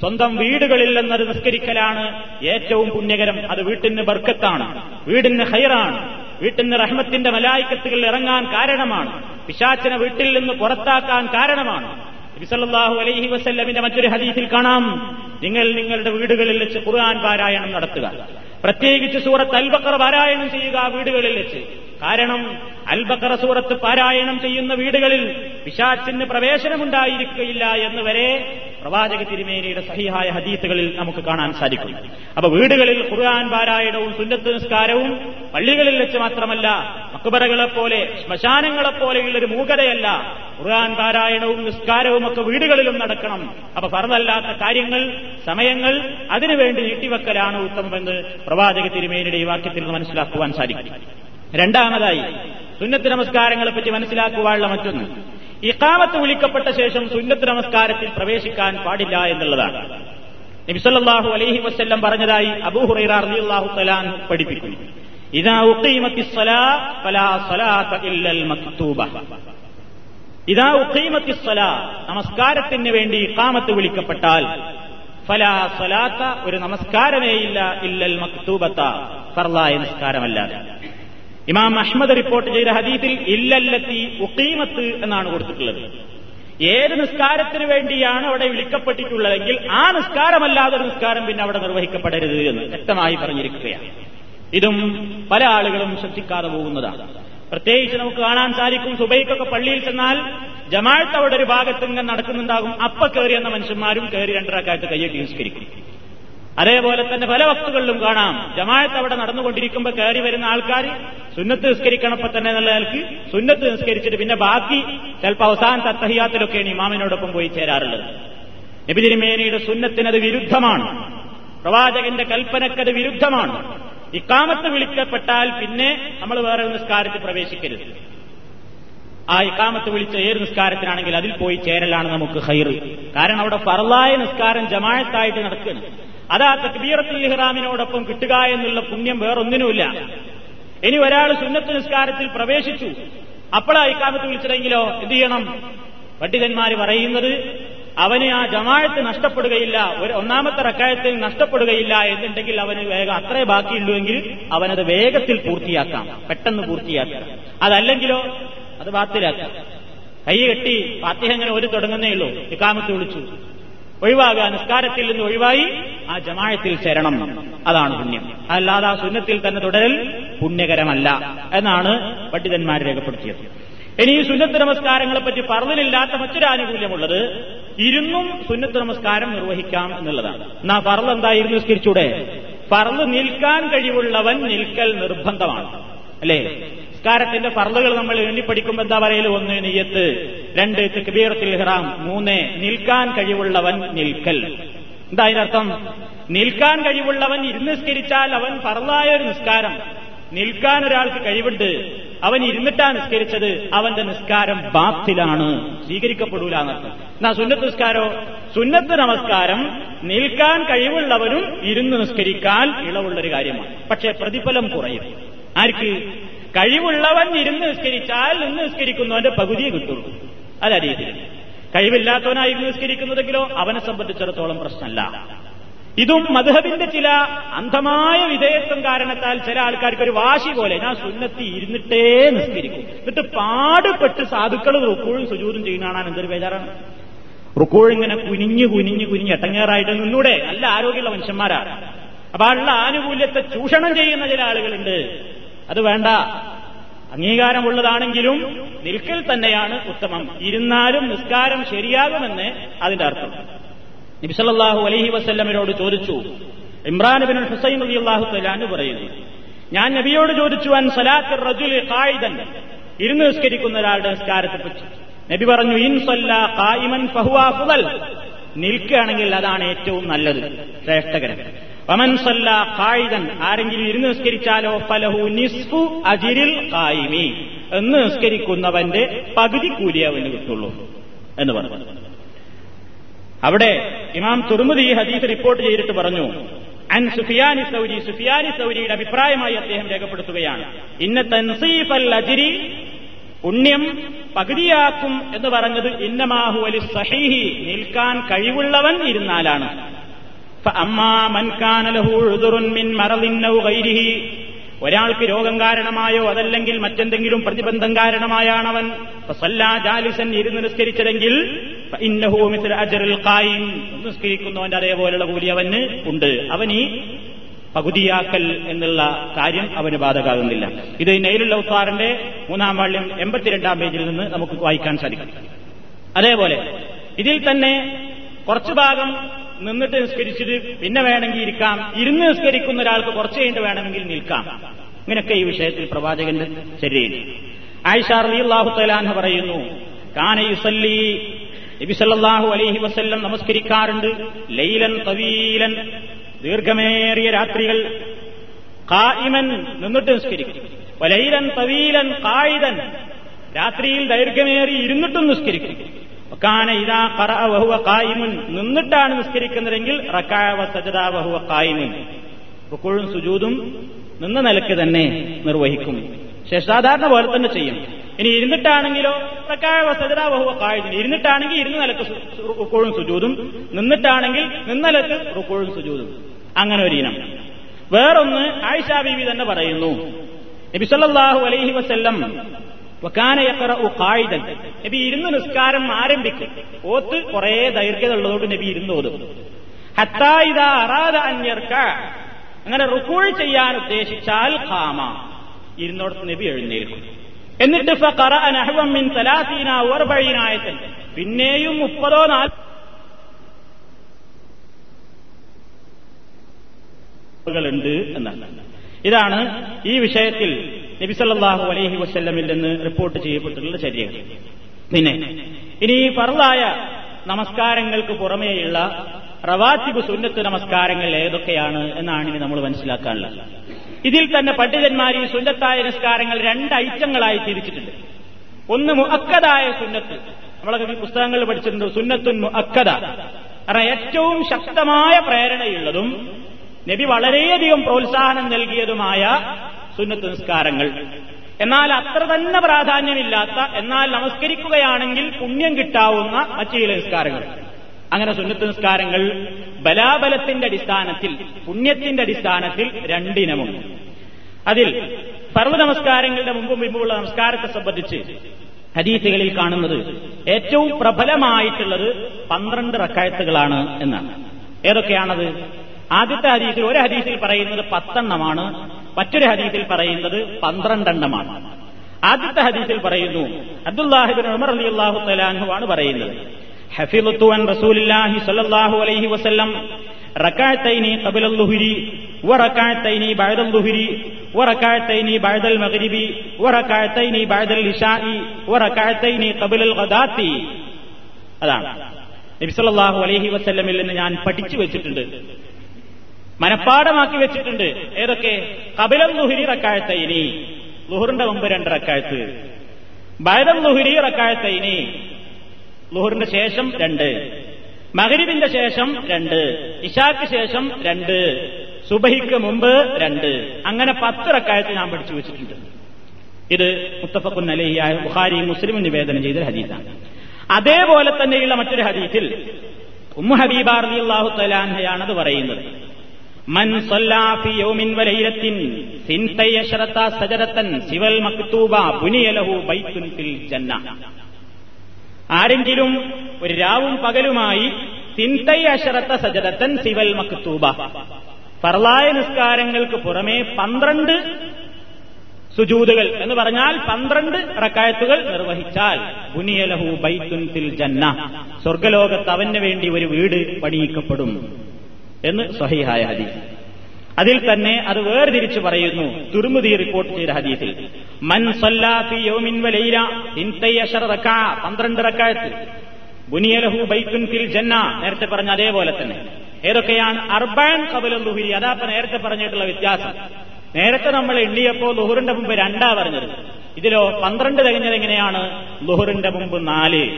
സ്വന്തം വീടുകളിൽ നിന്നത് നിസ്കരിക്കലാണ് ഏറ്റവും പുണ്യകരം. അത് വീട്ടിന് ബർക്കത്താണ് വീടിന് ഹൈറാണ് വീട്ടിന് റഹ്മത്തിന്റെ മലായിക്കത്തുകൾ ഇറങ്ങാൻ കാരണമാണ് പിശാച്ചിനെ വീട്ടിൽ നിന്ന് പുറത്താക്കാൻ കാരണമാണ്. നബിസല്ലാഹു അലൈഹി വസല്ലമിന്റെ മറ്റൊരു ഹദീസിൽ കാണാം നിങ്ങൾ നിങ്ങളുടെ വീടുകളിൽ വെച്ച് ഖുർആൻ പാരായണം നടത്തുക. പ്രത്യേകിച്ച് സൂറത്ത് അൽബക്ര പാരായണം ചെയ്യുക വീടുകളിൽ വെച്ച്. കാരണം അൽബക്കറ സൂറത്ത് പാരായണം ചെയ്യുന്ന വീടുകളിൽ പിശാച്ചിന് പ്രവേശനമുണ്ടായിരിക്കുകയില്ല എന്ന് വരെ പ്രവാചക തിരുമേനിയുടെ സഹിഹായ ഹദീത്തുകളിൽ നമുക്ക് കാണാൻ സാധിക്കും. അപ്പൊ വീടുകളിൽ ഖുർആൻ പാരായണവും സുന്നത്ത് നിസ്കാരവും പള്ളികളിൽ വെച്ച് മാത്രമല്ല മക്കുബറകളെപ്പോലെ ശ്മശാനങ്ങളെപ്പോലെയുള്ള ഒരു മൂകതയല്ല ഖുർആൻ പാരായണവും നിസ്കാരവും ഒക്കെ വീടുകളിലും നടക്കണം. അപ്പൊ പറഞ്ഞല്ലാത്ത കാര്യങ്ങൾ സമയങ്ങൾ അതിനുവേണ്ടി നീട്ടിവെക്കലാണ് ഉത്തമമെന്ന് പ്രവാചക തിരുമേനിയുടെ ഈ വാക്യത്തിൽ നിന്ന് മനസ്സിലാക്കുവാൻ സാധിക്കും. രണ്ടാമതായി സുന്നത്ത് നമസ്കാരങ്ങളെ പറ്റി മനസ്സിലാക്കുവാനുള്ള മറ്റൊന്ന്. ഇക്കാമത്ത് വിളിക്കപ്പെട്ട ശേഷം സുന്നത്ത് നമസ്കാരത്തിൽ പ്രവേശിക്കാൻ പാടില്ല എന്നുള്ളതാണ്. നബിസല്ലാഹു അലൈഹി വസ്ല്ലം പറഞ്ഞതായി അബൂഹുറൈറ റളിയല്ലാഹു തലാൻ പഠിപ്പിക്കുന്നു. ഇതാ ഉഖീമത്തി നമസ്കാരത്തിന് വേണ്ടി ഇക്കാമത്ത് വിളിക്കപ്പെട്ടാൽ ഫലാ സ്വലാത്ത ഒരു നമസ്കാരമേയില്ല ഇല്ലൽ മക്തൂബത്ത ഫർലായ നിസ്കാരമല്ലാതെ ഇമാം അഹ്മദ് റിപ്പോർട്ട് ചെയ്ത ഹദീസിൽ ഇല്ലല്ലത്തി ഉക്കീമത്ത് എന്നാണ് കൊടുത്തിട്ടുള്ളത്. ഏത് നിസ്കാരത്തിന് വേണ്ടിയാണ് അവിടെ വിളിക്കപ്പെട്ടിട്ടുള്ളതെങ്കിൽ ആ നിസ്കാരമല്ലാതെ നിസ്കാരം പിന്നെ അവിടെ നിർവഹിക്കപ്പെടരുത് എന്ന് വ്യക്തമായി പറഞ്ഞിരിക്കുകയാണ്. ഇതും പല ആളുകളും ശ്രദ്ധിക്കാതെ പോകുന്നതാണ്. പ്രത്യേകിച്ച് നമുക്ക് കാണാൻ സാധിക്കും സുബൈക്കൊക്കെ പള്ളിയിൽ ചെന്നാൽ ജമാഅത്ത് അവിടെ ഒരു ഭാഗത്ത് ഇങ്ങനെ നടക്കുന്നുണ്ടാകും. അപ്പ കയറി എന്ന മനുഷ്യന്മാരും കയറി രണ്ടരക്കായിട്ട് കയ്യൊട്ടി നിസ്കരിക്കും. അതേപോലെ തന്നെ പല വസ്തുക്കളിലും കാണാം. ജമായത്ത് അവിടെ നടന്നുകൊണ്ടിരിക്കുമ്പോൾ കയറി വരുന്ന ആൾക്കാർ സുന്നത്ത് നിസ്കരിക്കണപ്പോ തന്നെ നിലയ്ക്ക് സുന്നത്ത് നിസ്കരിച്ചിട്ട് പിന്നെ ബാക്കി ചിലപ്പോൾ അവസാന തത്തഹിയാത്തിലൊക്കെയാണ് ഇമാമിനോടൊപ്പം പോയി ചേരാറുള്ളത്. നബിതിരുമേനിയുടെ സുന്നത്തിനത് വിരുദ്ധമാണ്. പ്രവാചകന്റെ കൽപ്പനക്കത് വിരുദ്ധമാണ്. ഇക്കാമത്ത് വിളിക്കപ്പെട്ടാൽ പിന്നെ നമ്മൾ വേറെ നിസ്കാരത്തിൽ പ്രവേശിക്കരുത്. ആ ഇക്കാമത്ത് വിളിച്ച ഏത് നിസ്കാരത്തിനാണെങ്കിൽ അതിൽ പോയി ചേരലാണ് നമുക്ക് ഹൈറ്. കാരണം അവിടെ പറലായ നിസ്കാരം ജമാഴത്തായിട്ട് നടക്കുകയാണ്. അതാ തക്ബീറത്തുൽ ഇഹ്റാമിനോടൊപ്പം കിട്ടുക എന്നുള്ള പുണ്യം വേറൊന്നിനുമില്ല. ഇനി ഒരാൾ സുന്നത്ത് നിസ്കാരത്തിൽ പ്രവേശിച്ചു അപ്പോഴാ ഇക്കാമത്ത് വിളിച്ചതെങ്കിലോ എന്ത് ചെയ്യണം? പണ്ഡിതന്മാര് പറയുന്നത് അവന് ആ ജമാഴത്ത് നഷ്ടപ്പെടുകയില്ല ഒരു ഒന്നാമത്തെ റക്കായത്തിൽ നഷ്ടപ്പെടുകയില്ല എന്നുണ്ടെങ്കിൽ അവന് വേഗം അത്രേ ബാക്കിയുള്ളൂവെങ്കിൽ അവനത് വേഗത്തിൽ പൂർത്തിയാക്കാം പെട്ടെന്ന് പൂർത്തിയാക്കാം. അതല്ലെങ്കിലോ അത് ബാത്തിലാക്കാം. കൈ കെട്ടി ഫാത്തിഹ അങ്ങനെ ഒരു തുടങ്ങുന്നേ ഉള്ളൂ. ഇക്കാമത്ത് വിളിച്ചു. ഒഴിവാകുക നിസ്കാരത്തിൽ നിന്ന് ഒഴിവായി ആ ജമാഴത്തിൽ ചേരണം. അതാണ് പുണ്യം. അല്ലാതെ ആ സുന്നത്തിൽ തന്നെ തുടരൽ പുണ്യകരമല്ല എന്നാണ് പണ്ഡിതന്മാർ രേഖപ്പെടുത്തിയത്. ഇനി ഈ സുന്നത്ത് നമസ്കാരങ്ങളെ പറ്റി പറലില്ലാത്ത മറ്റൊരു ആനുകൂല്യമുള്ളത് ഇരുന്നും സുന്നത്ത് നമസ്കാരം നിർവഹിക്കാം എന്നുള്ളതാണ്. എന്നാ പറവ് എന്തായിരുന്നു? നിസ്കരിച്ചൂടെ? പറവ് നിൽക്കാൻ കഴിവുള്ളവൻ നിൽക്കൽ നിർബന്ധമാണ്. അല്ലേ? നിസ്കാരത്തിന്റെ ഫർളുകൾ നമ്മൾ എണ്ണിപ്പടിക്കുമ്പോൾ എന്താ പറയൽ? ഒന്ന് നെയ്യത്ത് രണ്ട് തെക്ബീറത്തിൽ ഇഹ്റാം മൂന്ന് നിൽക്കാൻ കഴിവുള്ളവൻ നിൽക്കൽ. എന്താ അതിനർത്ഥം? നിൽക്കാൻ കഴിവുള്ളവൻ ഇരുന്നിസ്കരിച്ചാൽ അവൻ ഫർലായ ഒരു നിസ്കാരം. നിൽക്കാൻ ഒരാൾക്ക് കഴിവുണ്ട് അവൻ ഇരുന്നിട്ടാ നിസ്കരിച്ചത് അവന്റെ നിസ്കാരം ബാത്തിലാണ് സ്വീകരിക്കപ്പെടൂല എന്നർത്ഥം. എന്നാ സുന്നത്ത് നിസ്കാരോ? സുന്നത്ത് നമസ്കാരം നിൽക്കാൻ കഴിവുള്ളവനും ഇരുന്ന് നിസ്കരിക്കാൻ ഇളവുള്ളൊരു കാര്യമാണ്. പക്ഷേ പ്രതിഫലം കുറയും. ആർക്ക്? കഴിവുള്ളവൻ ഇരുന്ന് നിസ്കരിച്ചാൽ നിന്ന് നിസ്കരിക്കുന്നവന്റെ പകുതിയെ കിട്ടുള്ളൂ. അതരീതിയിൽ കഴിവില്ലാത്തവനായി നിസ്കരിക്കുന്നതെങ്കിലോ അവനെ സംബന്ധിച്ചിടത്തോളം പ്രശ്നമല്ല. ഇതും മധുഹബിന്റെ ചില അന്ധമായ വിധേയത്വം കാരണത്താൽ ചില ആൾക്കാർക്ക് ഒരു വാശി പോലെ ഞാൻ സുന്നത്തി ഇരുന്നിട്ടേ നിസ്കരിക്കും. എന്നിട്ട് പാടുപെട്ട് സാധുക്കൾ റുക്കൂഴും സുജൂതും ചെയ്യുന്നതാണ് എന്തൊരു ബേജാറാണ്. റുക്കൂഴിങ്ങനെ കുനിഞ്ഞു കുനിഞ്ഞു കുനിഞ്ഞ് എട്ടങ്ങേറായിട്ട് നിന്നൂടെ. നല്ല ആരോഗ്യമുള്ള മനുഷ്യന്മാരാണ് അപ്പൊ ഉള്ള ആനുകൂല്യത്തെ ചൂഷണം ചെയ്യുന്ന ചില ആളുകളുണ്ട്. അത് വേണ്ട. അംഗീകാരമുള്ളതാണെങ്കിലും നിൽക്കൽ തന്നെയാണ് ഉത്തമം. ഇരുന്നാലും നിസ്കാരം ശരിയാകുമെന്ന് അതിന്റെ അർത്ഥം. നബിസല്ലാഹു അലഹി വസ്ല്ലമിനോട് ചോദിച്ചു. ഇമ്രാൻ ബിൻ ഹുസൈൻ അലി അള്ളാഹു തലാന്ന് പറയുന്നു ഞാൻ നബിയോട് ചോദിച്ചു അൻ സലാത്ത് റജുൽ ഇരുന്ന് നിസ്കരിക്കുന്ന ഒരാളുടെ നിസ്കാരത്തെ പറ്റി. നബി പറഞ്ഞു ഇൻ നിൽക്കുകയാണെങ്കിൽ അതാണ് ഏറ്റവും നല്ലത് ശ്രേഷ്ഠകരം. സല്ല ആരെങ്കിലും ഇരുന്ന് നിസ്കരിച്ചാലോ? ഫലഹു നിസ്ഫു അജിരിൽ കായിമി എന്ന് നിസ്കരിക്കുന്നവന്റെ പകുതി കൂലി അവന് കിട്ടുള്ളൂ എന്ന് പറഞ്ഞു. അവിടെ ഇമാം തുർമുദി ഈ ഹദീസ് റിപ്പോർട്ട് ചെയ്തിട്ട് പറഞ്ഞു അൻ സുഫിയാനി സൗരി. സുഫിയാനി സൗരിയുടെ അഭിപ്രായമായി അദ്ദേഹം രേഖപ്പെടുത്തുകയാണ് ഇന്ന തൻസീഫൽ അജിരി പുണ്യം പകുതിയാക്കും എന്ന് പറഞ്ഞത് ഇന്നമാഹു അലി സഹീഹി. നിൽക്കാൻ കഴിവുള്ളവൻ ഇരുന്നാലാണ്. ഒരാൾക്ക് രോഗം കാരണമായോ അതല്ലെങ്കിൽ മറ്റെന്തെങ്കിലും പ്രതിബന്ധം കാരണമായാണവൻ. ജാലിസൻ ഇരുന്ന് നിസ്കരിച്ചതെങ്കിൽ നിസ്കരിക്കുന്നവന്റെ അതേപോലെയുള്ള കൂലി അവന് ഉണ്ട്. അവൻ ഈ പകുതിയാക്കൽ എന്നുള്ള കാര്യം അവന് ബാധകാകുന്നില്ല. ഇത് നെയിലുള്ള ഉത്താറിന്റെ മൂന്നാം വാള്യം എൺപത്തിരണ്ടാം പേജിൽ നിന്ന് നമുക്ക് വായിക്കാൻ സാധിക്കും. അതേപോലെ ഇതിൽ തന്നെ കുറച്ചു ഭാഗം നിന്നിട്ട് നിസ്കരിച്ചിട്ട് പിന്നെ വേണമെങ്കിൽ ഇരിക്കാം. ഇരുന്ന് നിസ്കരിക്കുന്ന ഒരാൾക്ക് കുറച്ച് കഴിഞ്ഞിട്ട് വേണമെങ്കിൽ നിൽക്കാം. ഇങ്ങനെയൊക്കെ ഈ വിഷയത്തിൽ പ്രവാചകന്റെ ശരീരം. ആയിഷ റളിയല്ലാഹു തആല പറയുന്നു കാന യുസല്ലി നബി സല്ലല്ലാഹു അലൈഹി വസല്ലം നമസ്കരിക്കാറുണ്ട്. ലൈലൻ തവീലൻ ദീർഘമേറിയ രാത്രികൾ കായിമൻ നിന്നിട്ട് നിസ്കരിക്കും. ലൈലൻ തവീലൻ കായിതൻ രാത്രിയിൽ ദൈർഘ്യമേറി ഇരുന്നിട്ടും നിസ്കരിക്കും. കാന ഇതാ കറ വഹുവ കായിമുൻ നിന്നിട്ടാണ് നിസ്കരിക്കുന്നതെങ്കിൽ റക്കാവ സജതാ വഹുവ കായിമുൻ റുക്കുഴും സുജൂതും നിന്ന നിലയ്ക്ക് തന്നെ നിർവഹിക്കും. ശേഷാധാരണ പോലെ തന്നെ ചെയ്യും. ഇനി ഇരുന്നിട്ടാണെങ്കിലോ പ്രക്കായ സജദ വഹുവ കായിമുൻ ഇരുന്നിട്ടാണെങ്കിൽ ഇരുന്ന നിലയ്ക്ക് റുക്കുഴും സുജൂതും നിന്നിട്ടാണെങ്കിൽ നിന്നലക്ക് റുക്കോഴും സുജൂതും അങ്ങനെ ഒരു ഇനം. വേറൊന്ന് ആയിഷാ ബീവി തന്നെ പറയുന്നു. നബിസല്ലാഹു അലൈഹി വസ്ല്ലം കായിദൻ നബി ഇരുന്ന് നിസ്കാരം ആരംഭിക്കും. ഓത്ത് കുറെ ഉള്ളതുകൊണ്ട് നബി ഇരുന്ന് ഓതും. അങ്ങനെ റുക്കൂൾ ചെയ്യാൻ ഉദ്ദേശിച്ചാൽ ഖാമ. ഇരുന്നോടത്ത് നബി എഴുന്നേൽക്കും. എന്നിട്ട് മിൻ തലാസീന ഓർബഴീനായത്തൻ പിന്നെയും മുപ്പതോ നാലുണ്ട് എന്നാണ്. ഇതാണ് ഈ വിഷയത്തിൽ നബിസല്ലാഹു അലൈഹി വസ്ല്ലമിൽ നിന്ന് റിപ്പോർട്ട് ചെയ്യപ്പെട്ടിട്ടുള്ള ചര്യകൾ. പിന്നെ ഇനി ഫർദായ നമസ്കാരങ്ങൾക്ക് പുറമേയുള്ള റവാത്തിബ് സുന്നത്ത് നമസ്കാരങ്ങൾ ഏതൊക്കെയാണ് എന്നാണ് ഇനി നമ്മൾ മനസ്സിലാക്കാനുള്ളത്. ഇതിൽ തന്നെ പണ്ഡിതന്മാർ ഈ സുന്നത്തായ നമസ്കാരങ്ങൾ രണ്ട് ഐറ്റങ്ങളായി തിരിച്ചിട്ടുണ്ട്. ഒന്ന് മുഅക്കദായ സുന്നത്ത്. നമ്മളൊക്കെ ഈ പുസ്തകങ്ങളിൽ പഠിച്ചിട്ടുണ്ട് സുന്നത്തുൻ മുഅക്കദ. കാരണം ഏറ്റവും ശക്തമായ പ്രേരണയുള്ളതും നബി വളരെയധികം പ്രോത്സാഹനം നൽകിയതുമായ സുന്നത്ത് നിസ്കാരങ്ങൾ. എന്നാൽ അത്ര തന്നെ പ്രാധാന്യമില്ലാത്ത എന്നാൽ നമസ്കരിക്കുകയാണെങ്കിൽ പുണ്യം കിട്ടാവുന്ന മറ്റു ചില നിസ്കാരങ്ങൾ. അങ്ങനെ സുന്നത്ത് നിസ്കാരങ്ങൾ ബലാബലത്തിന്റെ അടിസ്ഥാനത്തിൽ പുണ്യത്തിന്റെ അടിസ്ഥാനത്തിൽ രണ്ടിനമുണ്ട്. അതിൽ പർവ നമസ്കാരങ്ങളുടെ മുമ്പും മുമ്പുള്ള നമസ്കാരത്തെ സംബന്ധിച്ച് ഹദീസുകളിൽ കാണുന്നത് ഏറ്റവും പ്രബലമായിട്ടുള്ളത് പന്ത്രണ്ട് റക്കായത്തുകളാണ് എന്നാണ്. ഏതൊക്കെയാണത്? ആദ്യത്തെ ഹദീസിൽ ഒരു ഹദീസിൽ പറയുന്നത് പത്തെണ്ണമാണ്. മറ്റൊരു ഹദീസിൽ പറയുന്നത് പന്ത്രണ്ടെണ്ണമാണ്. ആദ്യത്തെ ഹദീസിൽ പറയുന്നു അബ്ദുല്ലാഹിബിൻ ഉമർ പറയുന്നത് ഹഫിലുത്തു അൻ റസൂലില്ലാഹി അലൈഹി വസല്ലം അതാണ്. അലൈഹി നിന്ന് ഞാൻ പഠിച്ചു വെച്ചിട്ടുണ്ട്. മനഃപ്പാടമാക്കി വെച്ചിട്ടുണ്ട്. ഏതൊക്കെ? കപിലം ലുഹിരി റക്കാഴത്തൈനി ലുഹറിന്റെ മുമ്പ് രണ്ട് റക്കാഴ്ത്ത് ബൈദം ലുഹിരി റക്കാഴത്തൈനി ലുഹറിന്റെ ശേഷം രണ്ട്. മകരിബിന്റെ ശേഷം രണ്ട്. ഇഷാക്ക് ശേഷം രണ്ട്. സുബഹിക്ക് മുമ്പ് രണ്ട്. അങ്ങനെ പത്ത് റക്കായത്ത് ഞാൻ പഠിച്ചു വെച്ചിട്ടുണ്ട്. ഇത് മുത്തഫക്കുൻ അലഹിയായ ബുഖാരി മുസ്ലിം നിവേദനം ചെയ്ത ഹദീസാണ്. അതേപോലെ തന്നെയുള്ള മറ്റൊരു ഹദീസിൽ ഉമ്മു ഹബീബാർ അള്ളാഹു തലാൻഹയാണത് പറയുന്നത്. മൻ മക്തൂബ ബുനിയലഹു ഫിൽ ജന്ന. ആരെങ്കിലും ഒരു രാവും പകലുമായി സിന്തൈ അശറത്ത സജരത്തൻ സിവൽ മക്തൂബ. ഫർലായ നിസ്കാരങ്ങൾക്ക് പുറമെ പന്ത്രണ്ട് സുജൂതുകൾ എന്ന് പറഞ്ഞാൽ പന്ത്രണ്ട് റക്കായത്തുകൾ നിർവഹിച്ചാൽ ബുനിയലഹു ബൈത്തുൻ ഫിൽ ജന്ന. സ്വർഗലോകത്ത് അവന് വേണ്ടി ഒരു വീട് പണിയിക്കപ്പെടും. എന്ന് സഹിഹായ ഹദീസ്. അതിൽ തന്നെ അത് വേർതിരിച്ചു പറയുന്നു തുർമുദി റിപ്പോർട്ട് ചെയ്ത ഹദീസിൽ. മൻ സല്ലാഫി വലൈല പന്ത്രണ്ട് റക്അത്ത് ബുനിയലഹു ബൈക്കുൻ ഫിൽ ജന്ന നേരത്തെ പറഞ്ഞ അതേപോലെ തന്നെ. ഏതൊക്കെയാണ്? അർബാൻ കബലും ലുഹുരി അതാപ്പ നേരത്തെ പറഞ്ഞിട്ടുള്ള വ്യത്യാസം. നേരത്തെ നമ്മൾ എണ്ണിയപ്പോ ലുഹുറിന്റെ മുമ്പ് രണ്ടാ പറഞ്ഞത്. ഇതിലോ പന്ത്രണ്ട് തികഞ്ഞത് എങ്ങനെയാണ്? ലുഹുറിന്റെ മുമ്പ് നാല്.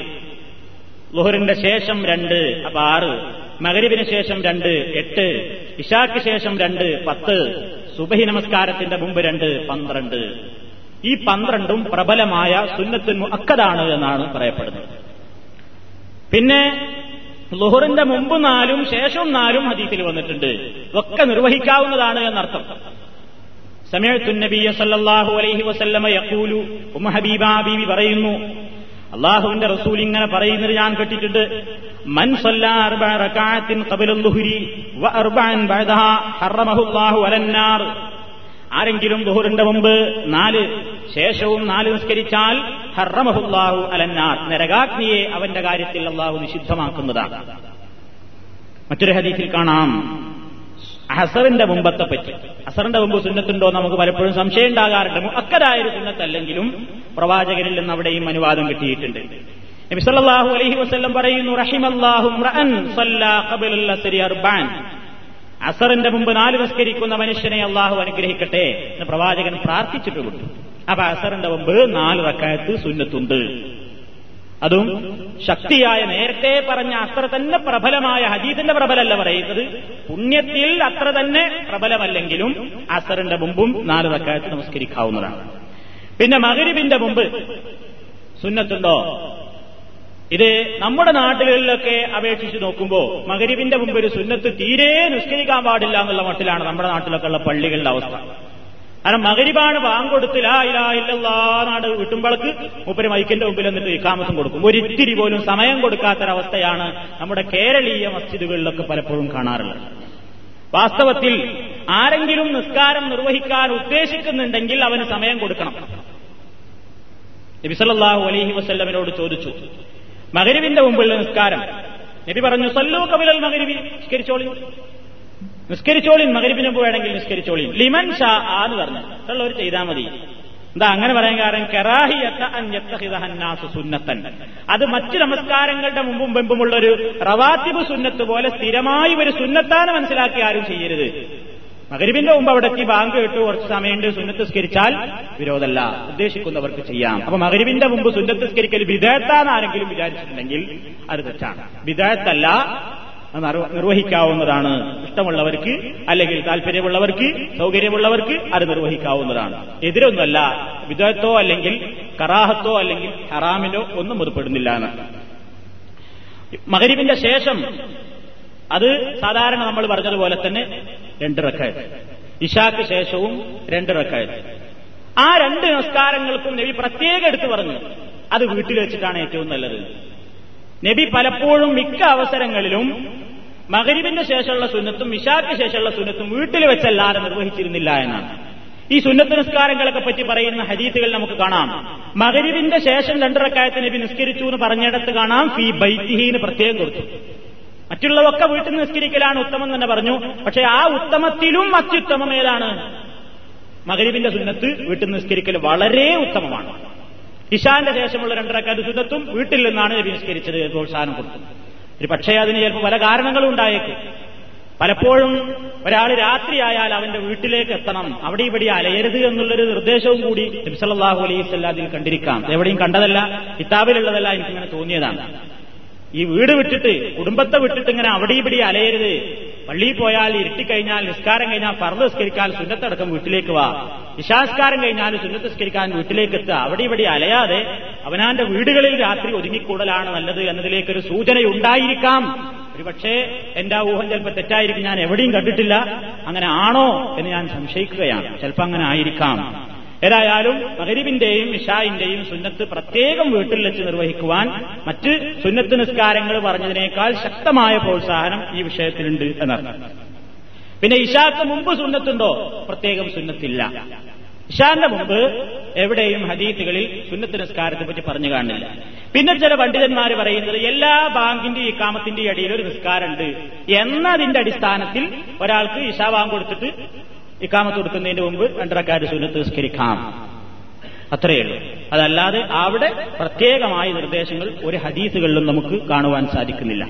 ലുഹുറിന്റെ ശേഷം രണ്ട് അപ്പൊ ആറ്. മകരിബിന് ശേഷം രണ്ട് എട്ട്. ഇഷാക്ക് ശേഷം രണ്ട് പത്ത്. സുബഹി നമസ്കാരത്തിന്റെ മുമ്പ് രണ്ട് പന്ത്രണ്ട്. ഈ പന്ത്രണ്ടും പ്രബലമായ സുന്നത്തിന് അക്കതാണ് എന്നാണ് പറയപ്പെടുന്നത്. പിന്നെ ലുഹറിന്റെ മുമ്പ് നാലും ശേഷവും നാലും ഹദീസിൽ വന്നിട്ടുണ്ട്. ഒക്കെ നിർവഹിക്കാവുന്നതാണ് എന്നർത്ഥം. സമയത്തു നബിയ സല്ലല്ലാഹു അലൈഹി വസല്ലമ യഖൂലു ഉമ്മ ഹബീബാ പറയുന്നു അള്ളാഹുവിന്റെ റസൂൽ ഇങ്ങനെ പറയുന്നത് ഞാൻ കേട്ടിട്ടുണ്ട്. മൻ ആരെങ്കിലും ബഹുറിന്റെ മുമ്പ് നാല് ശേഷവും നാല് നിസ്കരിച്ചാൽ ഹർറമഹുല്ലാഹു അലന്നാർ നരകാഗ്നിയെ അവന്റെ കാര്യത്തിൽ അള്ളാഹു നിഷിദ്ധമാക്കുന്നതാണ്. മറ്റൊരു ഹദീസിൽ കാണാം. അസറിന്റെ മുമ്പത്തെ പറ്റി. അസറിന്റെ മുമ്പ് സുന്നത്തുണ്ടോ നമുക്ക് പലപ്പോഴും സംശയം ഉണ്ടാകാറുണ്ട്. അക്കരായ ഒരു സുന്നത്തല്ലെങ്കിലും പ്രവാചകരിൽ നിന്ന് അവിടെയും അനുവാദം കിട്ടിയിട്ടുണ്ട്. നബി സല്ലല്ലാഹു അലൈഹി വസല്ലം പറയുന്നു റഹിമല്ലാഹു റഅൻ സല്ലാ ഖബലൽ തരി അർബാൻ. അസറിന്റെ മുമ്പ് നാല് നിസ്കരിക്കുന്ന മനുഷ്യനെ അള്ളാഹു അനുഗ്രഹിക്കട്ടെ എന്ന് പ്രവാചകൻ പ്രാർത്ഥിച്ചിട്ടുണ്ട് അപ്പൊ അസറിന്റെ മുമ്പ് നാല് റക്കായത്ത് സുന്നത്തുണ്ട്. അതും ശക്തിയായ നേരത്തെ പറഞ്ഞ അത്ര തന്നെ പ്രബലമായ ഹദീസിന്റെ പ്രബലല്ല പറയുന്നത്. പുണ്യത്തിൽ അത്ര തന്നെ പ്രബലമല്ലെങ്കിലും അസറിന്റെ മുമ്പും നാല് തക്കാലത്ത് നമസ്കരിക്കാവുന്നതാണ്. പിന്നെ മകരിബിന്റെ മുമ്പ് സുന്നത്തുണ്ടോ? ഇത് നമ്മുടെ നാട്ടുകളിലൊക്കെ അപേക്ഷിച്ച് നോക്കുമ്പോൾ മകരിബിന്റെ മുമ്പ് ഒരു സുന്നത്ത് തീരെ നിസ്കരിക്കാൻ പാടില്ല എന്നുള്ള മട്ടിലാണ് നമ്മുടെ നാട്ടിലൊക്കെ ഉള്ള പള്ളികളുടെ അവസ്ഥ. കാരണം മകരിബാണ് ബാങ്ക് കൊടുത്ത് ലാ ഇലാ ഇല്ലല്ലാ നാട് വിട്ടുമ്പോൾക്ക് മൂപ്പര് മൈക്കിന്റെ മുമ്പിൽ എന്നിട്ട് ഇക്കാമസം കൊടുക്കും. ഒരിത്തിരി പോലും സമയം കൊടുക്കാത്തൊരവസ്ഥയാണ് നമ്മുടെ കേരളീയ മസ്ജിദുകളിലൊക്കെ പലപ്പോഴും കാണാറുള്ളത്. വാസ്തവത്തിൽ ആരെങ്കിലും നിസ്കാരം നിർവഹിക്കാൻ ഉദ്ദേശിക്കുന്നുണ്ടെങ്കിൽ അവന് സമയം കൊടുക്കണം. നബിസല്ലാഹു അലഹി വസ്ല്ലമിനോട് ചോദിച്ചു മകരിവിന്റെ മുമ്പിലുള്ള നിസ്കാരം? നബി പറഞ്ഞു സല്ലു കപിലൽ മകരിബി നിസ്കരിച്ചോളി. നിസ്കരിച്ചോളി മകരിപ്പിന് മുമ്പ് വേണമെങ്കിൽ നിസ്കരിച്ചോളി ലിമൻ ഷാ ആ എന്ന് പറഞ്ഞു. ഉള്ളവർ ചെയ്താൽ മതി. എന്താ അങ്ങനെ പറയാൻ കാരണം? കറാഹിയത്ത് സുന്നത്തൻ. അത് മറ്റു നമസ്കാരങ്ങളുടെ മുമ്പും മുമ്പുമുള്ള ഒരു റവാത്തിബ് സുന്നത്ത് പോലെ സ്ഥിരമായി ഒരു സുന്നത്താണ് മനസ്സിലാക്കി ആരും ചെയ്യരുത്. മകരിബിന്റെ മുമ്പ് അവിടെ എത്തി ബാങ്ക് കേട്ടു കുറച്ച് സമയമുണ്ട്. സുന്നത്ത് സ്കരിച്ചാൽ വിരോധമല്ല. ഉദ്ദേശിക്കുന്നവർക്ക് ചെയ്യാം. അപ്പൊ മകരിബിന്റെ മുമ്പ് സുന്നത്ത് സ്കരിക്കൽ വിധേയത്താന്ന് ആരെങ്കിലും വിചാരിച്ചിട്ടുണ്ടെങ്കിൽ അത് തെറ്റാണ്. വിധേയത്തല്ല നിർവഹിക്കാവുന്നതാണ്. ഇഷ്ടമുള്ളവർക്ക് അല്ലെങ്കിൽ താല്പര്യമുള്ളവർക്ക് സൗകര്യമുള്ളവർക്ക് അത് നിർവഹിക്കാവുന്നതാണ്. എതിരൊന്നുമല്ല വിദഗ്ധത്തോ അല്ലെങ്കിൽ കറാഹത്തോ അല്ലെങ്കിൽ ഹറാമിനോ ഒന്നും ഉൾപ്പെടുന്നില്ല എന്ന്. മകരിവിന്റെ ശേഷം അത് സാധാരണ നമ്മൾ പറഞ്ഞതുപോലെ തന്നെ രണ്ട് റക്കായത് ഇഷാക്ക് ശേഷവും രണ്ട് റക്കായത് ആ രണ്ട് നമസ്കാരങ്ങൾക്കും നബി പ്രത്യേകം എടുത്തു പറഞ്ഞു. അത് വീട്ടിൽ വെച്ചിട്ടാണ് ഏറ്റവും നല്ലത്. നബി പലപ്പോഴും മിക്ക അവസരങ്ങളിലും മകരിബിന്റെ ശേഷമുള്ള സുന്നത്തും ഇഷാക്ക് ശേഷമുള്ള സുന്നത്തും വീട്ടിൽ വെച്ചല്ലാതെ നിർവഹിച്ചിരുന്നില്ല എന്നാണ്. ഈ സുന്നത്ത് നിസ്കാരങ്ങളൊക്കെ പറ്റി പറയുന്ന ഹരീത്തുകൾ നമുക്ക് കാണാം. മകരിബിന്റെ ശേഷം രണ്ടിറക്കായത്തിന് നബി നിസ്കരിച്ചു എന്ന് പറഞ്ഞിടത്ത് കാണാം ഫി ബൈത്തിഹീന് പ്രത്യേകം കൊടുത്തു. മറ്റുള്ളവൊക്കെ വീട്ടിൽ നിസ്കരിക്കലാണ് ഉത്തമം തന്നെ പറഞ്ഞു. പക്ഷെ ആ ഉത്തമത്തിലും അത്യുത്തമം ഏതാണ് സുന്നത്ത് വീട്ടിൽ നിസ്കരിക്കൽ വളരെ ഉത്തമമാണ്. ഇഷാന്റെ ശേഷമുള്ള രണ്ടരക്കാട് സുന്നത്തും വീട്ടിൽ നിന്നാണ് നബി പ്രോത്സാഹനം കൊടുത്തത് ഒരു പക്ഷേ അതിന് ചിലപ്പോൾ പല കാരണങ്ങളും ഉണ്ടായേക്കും. പലപ്പോഴും ഒരാൾ രാത്രിയായാൽ അവന്റെ വീട്ടിലേക്ക് എത്തണം. അവിടെ ഇവിടെ അലയരുത് എന്നുള്ളൊരു നിർദ്ദേശവും കൂടി നബ്സല്ലാഹു അലൈഹി അതിൽ കണ്ടിരിക്കാം. എവിടെയും കണ്ടതല്ല കിതാബിലുള്ളതല്ല എനിക്കിങ്ങനെ തോന്നിയതാണ്. ഈ വീട് വിട്ടിട്ട് കുടുംബത്തെ വിട്ടിട്ട് ഇങ്ങനെ അവിടെ ഇവിടെ അലയരുത്. പള്ളിയിൽ പോയാൽ ഇരുട്ടിക്കഴിഞ്ഞാൽ നിസ്കാരം കഴിഞ്ഞാൽ ഫർദ് നിസ്കരിക്കാൻ സുന്നത്തടക്കം വീട്ടിലേക്ക് വാ. ഇഷാസ്കാരം കഴിഞ്ഞാൽ സുന്നത്ത് നിസ്കരിക്കാൻ വീട്ടിലേക്ക് എത്തുക അവിടെ ഇവിടെ അലയാതെ അവനാന്റെ വീടുകളിൽ രാത്രി ഒതുങ്ങിക്കൂടലാണ് നല്ലത് എന്നതിലേക്കൊരു സൂചനയുണ്ടായിരിക്കാം. ഒരുപക്ഷെ എന്റെ ആ ഊഹം ചിലപ്പോൾ തെറ്റായിരിക്കും. ഞാൻ എവിടെയും കണ്ടിട്ടില്ല. അങ്ങനെ ആണോ എന്ന് ഞാൻ സംശയിക്കുകയാണ്. ചിലപ്പോൾ അങ്ങനെ ആയിരിക്കാം. ഏതായാലും മകരിബിന്റെയും ഇഷായിന്റെയും സുന്നത്ത് പ്രത്യേകം വീട്ടിൽ വെച്ച് നിർവഹിക്കുവാൻ മറ്റ് സുന്നത്ത് നിസ്കാരങ്ങൾ പറഞ്ഞതിനേക്കാൾ ശക്തമായ പ്രോത്സാഹനം ഈ വിഷയത്തിലുണ്ട് എന്നർത്ഥം. പിന്നെ ഇഷാക്ക് മുമ്പ് സുന്നത്തുണ്ടോ? പ്രത്യേകം സുന്നത്തില്ല. ഇഷാന്റെ മുമ്പ് എവിടെയും ഹദീത്തുകളിൽ സുന്നത്ത് നിസ്കാരത്തെ പറ്റി പറഞ്ഞു കാണില്ല. പിന്നെ ചില പണ്ഡിതന്മാർ പറയുന്നത് എല്ലാ ബാങ്കിന്റെ ഈ കാമത്തിന്റെ ഇടയിൽ ഒരു നിസ്കാരമുണ്ട് എന്നതിന്റെ അടിസ്ഥാനത്തിൽ ഒരാൾക്ക് ഇഷാ ബാങ്ക് കൊടുത്തിട്ട് ഇക്കാമത്ത് കൊടുക്കുന്നതിന് മുമ്പ് രണ്ടരക്കാര് സുന്നത്ത് നിസ്കരിക്കാം. അത്രയേ ഉള്ളൂ. അതല്ലാതെ അവിടെ പ്രത്യേകമായ നിർദ്ദേശങ്ങൾ ഒരു ഹദീസുകളിലും നമുക്ക് കാണുവാൻ സാധിക്കുന്നില്ല.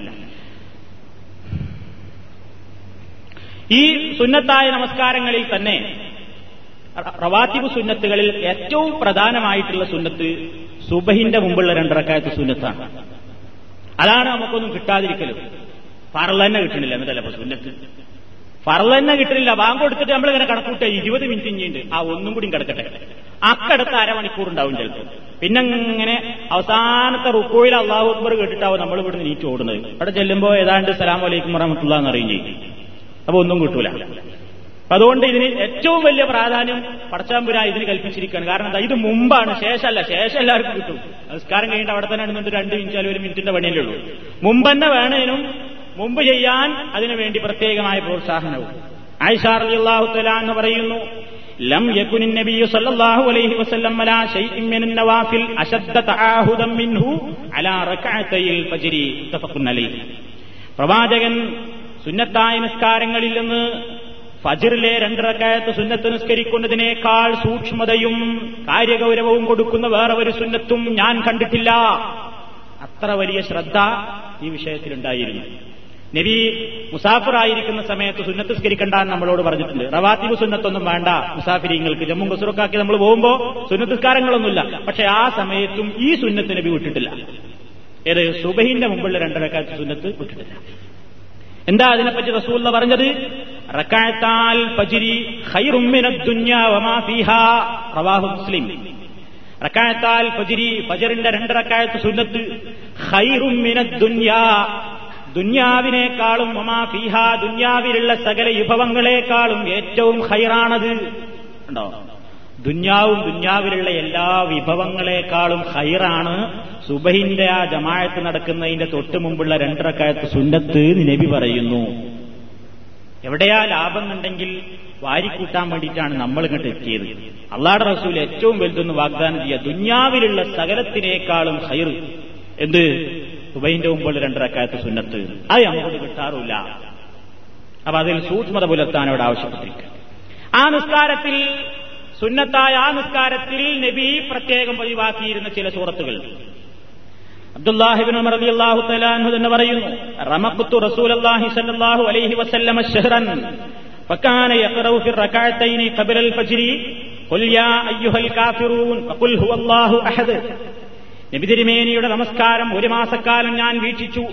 ഈ സുന്നത്തായ നമസ്കാരങ്ങളിൽ തന്നെ റവാത്തിബ് സുന്നത്തുകളിൽ ഏറ്റവും പ്രധാനമായിട്ടുള്ള സുന്നത്ത് സുബഹിന്റെ മുമ്പുള്ള രണ്ടരക്കാലത്ത് സുന്നത്താണ്. അതാണ് നമുക്കൊന്നും കിട്ടാതിരിക്കലും. ഫറൽ തന്നെ കിട്ടണില്ല എന്നതല്ല അപ്പൊ സുന്നത്ത്. ഫറൽ തന്നെ കിട്ടണില്ല. ബാങ്ക് കൊടുത്തിട്ട് നമ്മളിങ്ങനെ കണക്കൂട്ടുക ഇരുപത് മിനിറ്റ് ഇനിയുണ്ട്. ആ ഒന്നും കൂടി കിടക്കട്ടെ. അക്കടുത്ത് അരമണിക്കൂർ ഉണ്ടാവും ചിലപ്പോൾ പിന്നെ ഇങ്ങനെ അവസാനത്തെ റുക്കോയിൽ അള്ളാഹു അക്ബർ കേട്ടിട്ടാവും നമ്മൾ ഇവിടുന്ന് നീറ്റ് ഓടുന്നത്. അവിടെ ചെല്ലുമ്പോൾ ഏതാണ്ട് സലാം വലൈക്കും വറഹമത്തുള്ള എന്ന് അറിയും ചെയ്യും. അപ്പൊ ഒന്നും കിട്ടൂല. അതുകൊണ്ട് ഇതിന് ഏറ്റവും വലിയ പ്രാധാന്യം പടച്ചാമ്പുര ഇതിന് കൽപ്പിച്ചിരിക്കുകയാണ്. കാരണം ഇത് മുമ്പാണ്. ശേഷമല്ല. ശേഷം എല്ലാവർക്കും കിട്ടും. നമസ്കാരം കഴിഞ്ഞിട്ട് അവിടെ തന്നെ നിന്നിട്ട് രണ്ട് മിനിറ്റ് ഒരു മിനിറ്റിന്റെ പണിയല്ലേ ഉള്ളൂ. മുമ്പ് തന്നെ വേണേനും മുമ്പ് ചെയ്യാൻ അതിനു വേണ്ടി പ്രത്യേകമായ പ്രോത്സാഹനവും. ആയിഷാർ അള്ളാഹു എന്ന് പറയുന്നു ലം നബിയു സല്ലല്ലാഹു അലൈഹി വസല്ലം നവാഫിൽ അശദ്ദ മിൻഹു ഫജ്രി. അലൈഹി. പ്രവാചകൻ സുന്നത്തായ നിസ്കാരങ്ങളിൽ നിന്ന് ഫജിറിലെ രണ്ടരക്കായത്ത് സുന്നത്ത് നിസ്കരിക്കുന്നതിനേക്കാൾ സൂക്ഷ്മതയും കാര്യഗൗരവവും കൊടുക്കുന്ന വേറെ ഒരു സുന്നത്തും ഞാൻ കണ്ടിട്ടില്ല. അത്ര വലിയ ശ്രദ്ധ ഈ വിഷയത്തിലുണ്ടായിരുന്നു. നബി മുസാഫിറായിരിക്കുന്ന സമയത്ത് സുന്നത്ത് സ്കരിക്കണ്ട എന്ന് നമ്മളോട് പറഞ്ഞിട്ടുണ്ട്. റവാത്തിബ് സുന്നത്തൊന്നും വേണ്ട. മുസാഫിരിങ്ങൾക്ക് ജമ്മു കസുറക്കാക്കി നമ്മൾ പോകുമ്പോൾ സുന്നത്തിസ്കാരങ്ങളൊന്നുമില്ല പക്ഷെ ആ സമയത്തും ഈ സുന്നത്ത് നബി വിട്ടിട്ടില്ല. ഏത് സുബഹിന്റെ മുമ്പുള്ള രണ്ടരക്കാലത്ത് സുന്നത്ത് വിട്ടിട്ടില്ല. എന്താ അതിനെപ്പറ്റി റസൂല്ല പറഞ്ഞത്? റക്കായത്താൽ മുസ്ലിം. സുന്നത്ത്. ദുന്യാവിനേക്കാളും ദുന്യാവിലുള്ള സകല വിഭവങ്ങളെക്കാളും ഏറ്റവും ഹൈറാണത് ഉണ്ടോ? ദുന്യാവും ദുന്യാവിലുള്ള എല്ലാ വിഭവങ്ങളെക്കാളും ഹൈറാണ് സുബഹിന്റെ ആ ജമായത്ത് നടക്കുന്നതിന്റെ തൊട്ട് മുമ്പുള്ള രണ്ടരക്കാലത്ത് സുന്നത്ത് നബി പറയുന്നു. എവിടെയാ ലാഭം ഉണ്ടെങ്കിൽ വാരിക്കൂട്ടാൻ വേണ്ടിയിട്ടാണ് നമ്മൾ ഇങ്ങോട്ട് എത്തിയത്. അള്ളാടെ റസൂൽ ഏറ്റവും വലുതെന്ന് വാഗ്ദാനം ചെയ്യുക ദുന്യാവിലുള്ള സകലത്തിനേക്കാളും ഹൈർ എന്ത്? സുബൈന്റെ മുമ്പുള്ള രണ്ടരക്കാലത്ത് സുന്നത്ത്. അത് നമുക്ക് കിട്ടാറില്ല. അപ്പൊ അതിൽ സൂക്ഷ്മത പുലർത്താൻ അവിടെ ആവശ്യപ്പെട്ടിരിക്കുക ആ നിസ്കാരത്തിൽ സുന്നത്തായ ആ നിസ്കാരത്തിൽ നബി പ്രത്യേകം പതിവാക്കിയിരുന്ന ചില സൂറത്തുകൾ അബ്ദുല്ലാഹിബിൻ ഉമർ റളിയല്ലാഹു തആല അൻഹു തന്നെ പറയുന്നു റമഖ്തു റസൂലല്ലാഹി സ്വല്ലല്ലാഹു അലൈഹി വസല്ലമ ശഹ്റൻ فكان يقرأ في الركعتين قبل الفجر قل يا أيها الكافرون فقل هو الله أحد നബി തിരുമേനിയുടെ നമസ്കാരം ഒരു മാസക്കാലം ഞാൻ വീക്ഷിച്ചു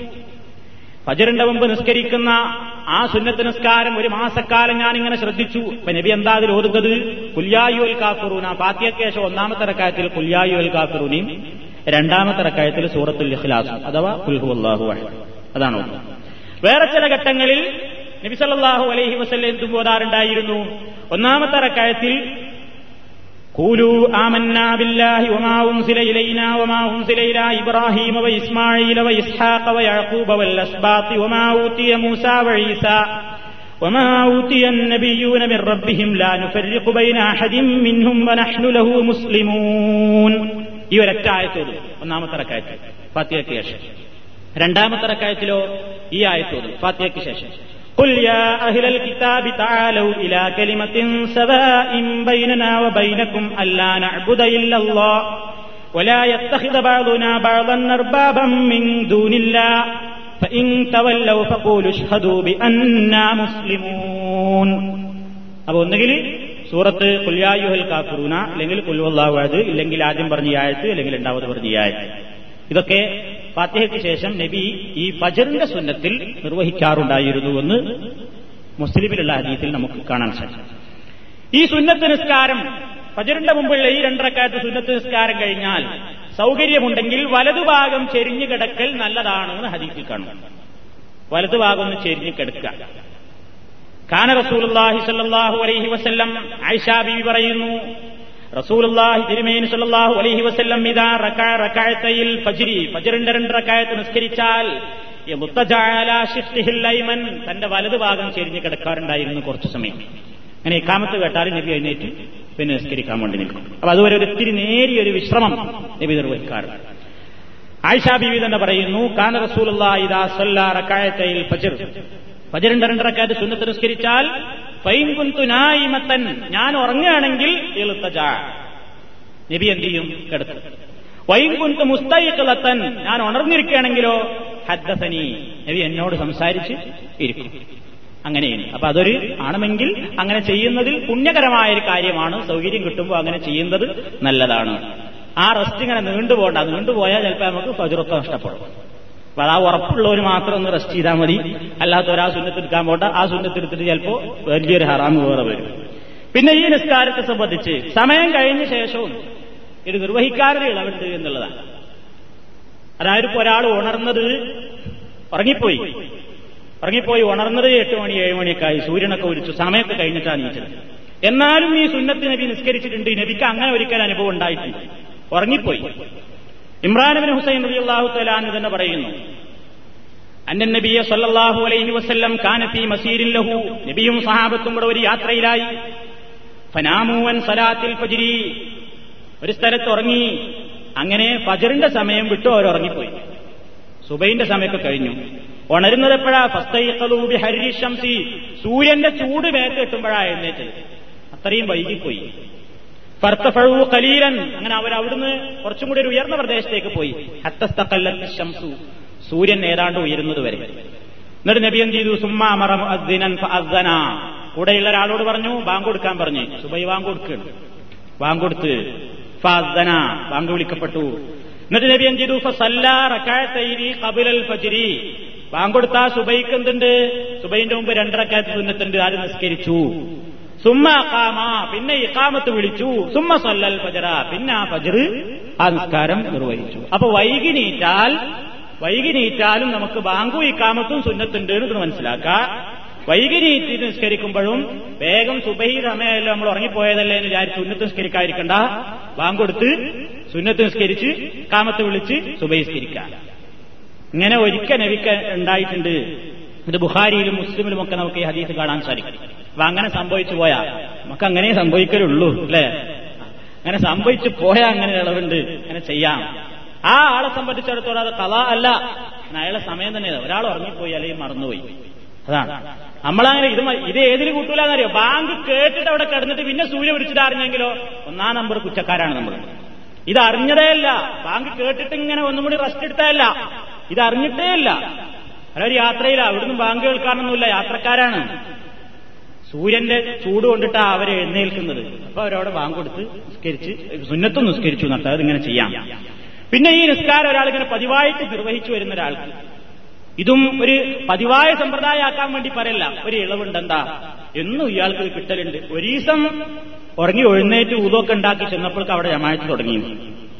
ഫജറിന്റെ മുമ്പ് നിസ്കരിക്കുന്ന ആ സുന്നത്ത് നിസ്കാരം ഒരു മാസക്കാലം ഞാൻ ഇങ്ങനെ ശ്രദ്ധിച്ചു. അപ്പൊ നബി എന്താ അതിൽ ഓതുന്നത്? കുല്യായു അൽ കാഫറൂന. പാത്യക്കേശം ഒന്നാമത്തെ റക്കായത്തിൽ കുല്യായു അൽ കാഫറൂനയും രണ്ടാമത്തെ റക്കായത്തിൽ സൂറത്തുൽ ഇഖ്ലാസ് അഥവാ കുൽഹു അള്ളാഹു അതാണ് വേറെ ചില ഘട്ടങ്ങളിൽ നബി സല്ലല്ലാഹു അലൈഹി വസല്ലം എന്തും ഒന്നാമത്തെ റക്കായത്തിൽ قولوا آمنا بالله وما أنزل إلينا وما أنزل إلى إبراهيم وإسماعيل وإسحاق ويعقوب والأسباط وما أوتي موسى وعيسى وما أوتي النبيون من ربهم لا نفرق بين أحد منهم ونحن له مسلمون ഈ ഒരൊറ്റ ആയത്തോട് ഒന്നാമത്തെ റക്കായത്ത് ഫാത്തിയയ്ക്ക് ശേഷം രണ്ടാമത്തെ റക്കായത്തിലോ ഈ ആയത്തോട് ഫാത്തിയയ്ക്ക് ശേഷം قل يا أهل الكتاب تعالوا إلى كلمة سواء بيننا وبينكم ألا نعبد إلا الله ولا يتخذ بعضنا بعضا أربابا من دون الله فإن تولوا فقولوا اشهدوا بأننا مسلمون അപ്പൊ ഒന്നുകിൽ സൂറത്ത് കുല്യായുഹൽ കാഫുറൂന അല്ലെങ്കിൽ കുൽവല്ലാഹു ഇല്ലെങ്കിൽ ആദ്യം പറഞ്ഞ ഈ ആയത്ത് അല്ലെങ്കിൽ രണ്ടാമത് പറഞ്ഞ ഈ ആയത്ത് ഇതൊക്കെ ഫാത്തിഹയ്ക്ക് ശേഷം നബി ഈ ഫജറിന്റെ സുന്നത്തിൽ നിർവഹിക്കാറുണ്ടായിരുന്നു എന്ന് മുസ്ലിമിലുള്ള ഹദീസിൽ നമുക്ക് കാണാൻ സാധിക്കും ഈ സുന്നത്ത് നിസ്കാരം ഫജറിന്റെ മുമ്പുള്ള ഈ രണ്ടരക്കാലത്ത് സുന്നത്ത് നിസ്കാരം കഴിഞ്ഞാൽ സൗകര്യമുണ്ടെങ്കിൽ വലതുഭാഗം ചെരിഞ്ഞു കിടക്കൽ നല്ലതാണെന്ന് ഹദീസിൽ കാണും. വലതുഭാഗം ഒന്ന് ചെരിഞ്ഞു കിടക്കുക. കാന റസൂലുള്ളാഹി സ്വല്ലല്ലാഹു അലൈഹി വസല്ലം ബീവി പറയുന്നു റസൂലുള്ളാഹി തിരുമേനി അലൈഹി വസല്ലം ഇദാ റകഅ ഫജ്രി നിസ്കരിച്ചാൽ ൈമൻ തന്റെ വലതു ഭാഗം ചെരിഞ്ഞ് കിടക്കാറുണ്ടായിരുന്നു കുറച്ചു സമയം. അങ്ങനെ ഇക്കാമത്ത് കേട്ടാൽ നബി എഴുന്നേറ്റ് പിന്നെ നിസ്കരിക്കാൻ വേണ്ടി നിൽക്കും. അപ്പൊ അതുവരെ ഒരു ഇത്തിരി നേരിയൊരു വിശ്രമം നബി നിർവഹിക്കാറുണ്ട് ആയിഷാ ബീവി തന്നെ പറയുന്നു കാന റസൂലുള്ള ഇദാ സല്ല ഫജിർ. ഫജിറിന്റെ രണ്ടരക്കാറ്റ് സുന്നത്ത് നിസ്കരിച്ചാൽ പൈങ്കുന്തുനായിമത്തൻ കുന്തു നായിമത്തൻ ഞാൻ ഉറങ്ങുകയാണെങ്കിൽ എളുത്തജ നബി എന്ത് ചെയ്യും? കിടത്തും. വൈകുന്തു കുന്തു ഞാൻ ഉണർന്നിരിക്കുകയാണെങ്കിലോ ഹദ്ദസനി നബി എന്നോട് സംസാരിച്ച് ഇരിക്കും. അങ്ങനെയാണ്. അപ്പൊ അതൊരു ആണമെങ്കിൽ അങ്ങനെ ചെയ്യുന്നതിൽ പുണ്യകരമായ ഒരു കാര്യമാണ്. സൗകര്യം കിട്ടുമ്പോൾ അങ്ങനെ ചെയ്യുന്നത് നല്ലതാണ്. ആ റെസ്റ്റ് ഇങ്ങനെ നീണ്ടുപോകണ്ട. നീണ്ടുപോയാൽ ചിലപ്പോൾ നമുക്ക് ഫജുറൊക്കെ നഷ്ടപ്പെടും. അപ്പൊ അത് ആ ഉറപ്പുള്ളവർ മാത്രം ഒന്ന് റെസ്റ്റ് ചെയ്താൽ മതി. അല്ലാത്ത ഒരാ സുന്നത്തെടുക്കാൻ പോട്ടെ. ആ സുന്നത്തെടുത്തിട്ട് ചിലപ്പോ വലിയൊരു ഹറാമ് വേറെ വരും. പിന്നെ ഈ നിസ്കാരത്തെ സംബന്ധിച്ച് സമയം കഴിഞ്ഞ ശേഷവും ഇത് നിർവഹിക്കാനൊരു ഇളവുണ്ട് എന്നുള്ളതാണ്. അതായത് ഇപ്പോൾ ഒരാൾ ഉണർന്നത് ഉറങ്ങിപ്പോയി. ഉറങ്ങിപ്പോയി ഉണർന്നത് എട്ട് മണി ഏഴ് മണിയൊക്കെ ആയി. സൂര്യനൊക്കെ ഒഴിച്ചു സമയമൊക്കെ കഴിഞ്ഞിട്ടാണ് നീച്ചത്. എന്നാലും ഈ സുന്നത്ത് നബി നിസ്കരിച്ചിട്ടുണ്ട്. നബിക്ക് അങ്ങനെ ഒരിക്കൽ അനുഭവം ഉണ്ടായിട്ടില്ല. ഉറങ്ങിപ്പോയി. ഇമ്രാനബിൻ ഹുസൈൻ നബി അള്ളാഹു തലാന്ന് തന്നെ പറയുന്നു അന്നൻ നബിയെ സല്ലാഹു അലൈഹി വസ്ല്ലം കാനത്തി മസീരിൻ ലഹു. നബിയും സഹാബത്തും കൂടെ ഒരു യാത്രയിലായി. ഫനാമൂവൻ സലാത്തിൽ ഫജ്രി. ഒരു സ്ഥലത്ത് ഉറങ്ങി. അങ്ങനെ ഫജറിന്റെ സമയം വിട്ടു അവർ ഉറങ്ങിപ്പോയി. സുബൈന്റെ സമയമൊക്കെ കഴിഞ്ഞു. ഉണരുന്നത് എപ്പോഴാ? ഫസ്തൂബി ഹരിശംസി സൂര്യന്റെ ചൂട് വേറെ കിട്ടുമ്പോഴാ എഴുന്നേറ്റ് അത്രയും വൈകിപ്പോയി. ഫർത്തഫഴു കലീലൻ അങ്ങനെ അവർ അവിടുന്ന് കുറച്ചും കൂടി ഒരു ഉയർന്ന പ്രദേശത്തേക്ക് പോയി. ഹത്തസ്തക്കല്ലത്ത് ശംസു. സൂര്യൻ ഏതാണ്ട് ഉയരുന്നത് വരെ. എന്നിട്ട് നബി എന്ത് ചെയ്തു? സുമ്മാ അദ്ദന കൂടെയുള്ള ഒരാളോട് പറഞ്ഞു ബാങ്ക് കൊടുക്കാൻ പറഞ്ഞു. സുബൈ ബാങ്ക് കൊടുക്കുകയാണ് ബാങ്ക് കൊടുത്ത് ബാങ്ക് വിളിക്കപ്പെട്ടു. എന്നിട്ട് നബി എന്ത് ചെയ്തു? ഫസല്ലാ ഫജിരി. ബാങ്ക് കൊടുത്താ സുബൈക്ക് എന്തുണ്ട്? സുബൈന്റെ മുമ്പ് രണ്ടരക്കാലത്ത് സുന്നത്തുണ്ട്. ആര് നിസ്കരിച്ചു? സുമ്മ അക്കാമ പിന്നെ ഇക്കാമത്ത് വിളിച്ചു. സുമ്മ സൊല്ലൽ ഫജറ പിന്നെ ആ ഫജർ ആ നിസ്കാരം നിർവഹിച്ചു. അപ്പൊ വൈകി നീറ്റാൽ വൈകി നീറ്റാലും നമുക്ക് ബാങ്കു ഇക്കാമത്തും സുന്നത്തുണ്ട് എന്ന് മനസ്സിലാക്കാം. വൈകി നീറ്റി നിസ്കരിക്കുമ്പോഴും വേഗം സുബഹി സമയമല്ലോ നമ്മൾ ഉറങ്ങിപ്പോയതല്ലേ എന്ന് വിചാരിച്ച് സുന്നത്ത് നിസ്കരിക്കാതിരിക്കണ്ട. ബാങ്ക് കൊടുത്ത് സുന്നത്ത് നിസ്കരിച്ച് കാമത്ത് വിളിച്ച് സുബഹി നിസ്കരിക്കാം ഇങ്ങനെ ഒരിക്കൽ നബിക്ക് ഉണ്ടായിട്ടുണ്ട്. ഇത് ബുഹാരിയിലും മുസ്ലിമിലും ഒക്കെ നമുക്ക് ഈ ഹദീസ് കാണാൻ സാധിക്കും. അപ്പൊ അങ്ങനെ സംഭവിച്ചു പോയാ. നമുക്ക് അങ്ങനെ സംഭവിക്കലുള്ളൂ അല്ലേ? അങ്ങനെ സംഭവിച്ചു പോയാ അങ്ങനെ ഇളവുണ്ട് അങ്ങനെ ചെയ്യാം. ആ ആളെ സംബന്ധിച്ചിടത്തോളം അത് കഥ അല്ല. അയാളെ സമയം തന്നെ ഒരാൾ ഉറങ്ങിപ്പോയി അല്ലെങ്കിൽ മറന്നുപോയി. അതാണ്. നമ്മളങ്ങനെ ഇത് ഇത് ഏതിൽ കൂട്ടൂലെന്നറിയോ ബാങ്ക് കേട്ടിട്ട് അവിടെ കിടന്നിട്ട് പിന്നെ സൂര്യ വിളിച്ചിട്ട് അറിഞ്ഞെങ്കിലോ? ഒന്നാം നമ്പർ കുറ്റക്കാരാണ് നമ്മൾ ഇത് അറിഞ്ഞതേ അല്ല. ബാങ്ക് കേട്ടിട്ട് ഇങ്ങനെ ഒന്നും കൂടി റെസ്റ്റ് എടുത്തതല്ല ഇത് അറിഞ്ഞിട്ടേ അല്ല. ഒരു യാത്രയില്ല അവിടുന്ന് ബാങ്ക് കേൾക്കാനൊന്നുമില്ല. യാത്രക്കാരാണ്. സൂര്യന്റെ ചൂട് കൊണ്ടിട്ടാ അവരെ എഴുന്നേൽക്കുന്നത്. അപ്പൊ അവരവിടെ വാങ്ങൊടുത്ത് നിസ്കരിച്ച് സുന്നത്തും നിസ്കരിച്ചു നട്ടത് അതിങ്ങനെ ചെയ്യാം. പിന്നെ ഈ നിസ്കാരം ഒരാളിങ്ങനെ പതിവായിട്ട് നിർവഹിച്ചു വരുന്ന ഒരാൾക്ക് ഇതും ഒരു പതിവായ സമ്പ്രദായമാക്കാൻ വേണ്ടി പറയല്ല ഒരു ഇളവുണ്ട് എന്താ എന്നും ഇയാൾക്ക് കിട്ടലുണ്ട്. ഒരീസം ഉറങ്ങി എഴുന്നേറ്റ് ഊതൊക്കെ ഉണ്ടാക്കി ചെന്നപ്പോഴേക്ക് അവിടെ ജമായത്ത് തുടങ്ങി.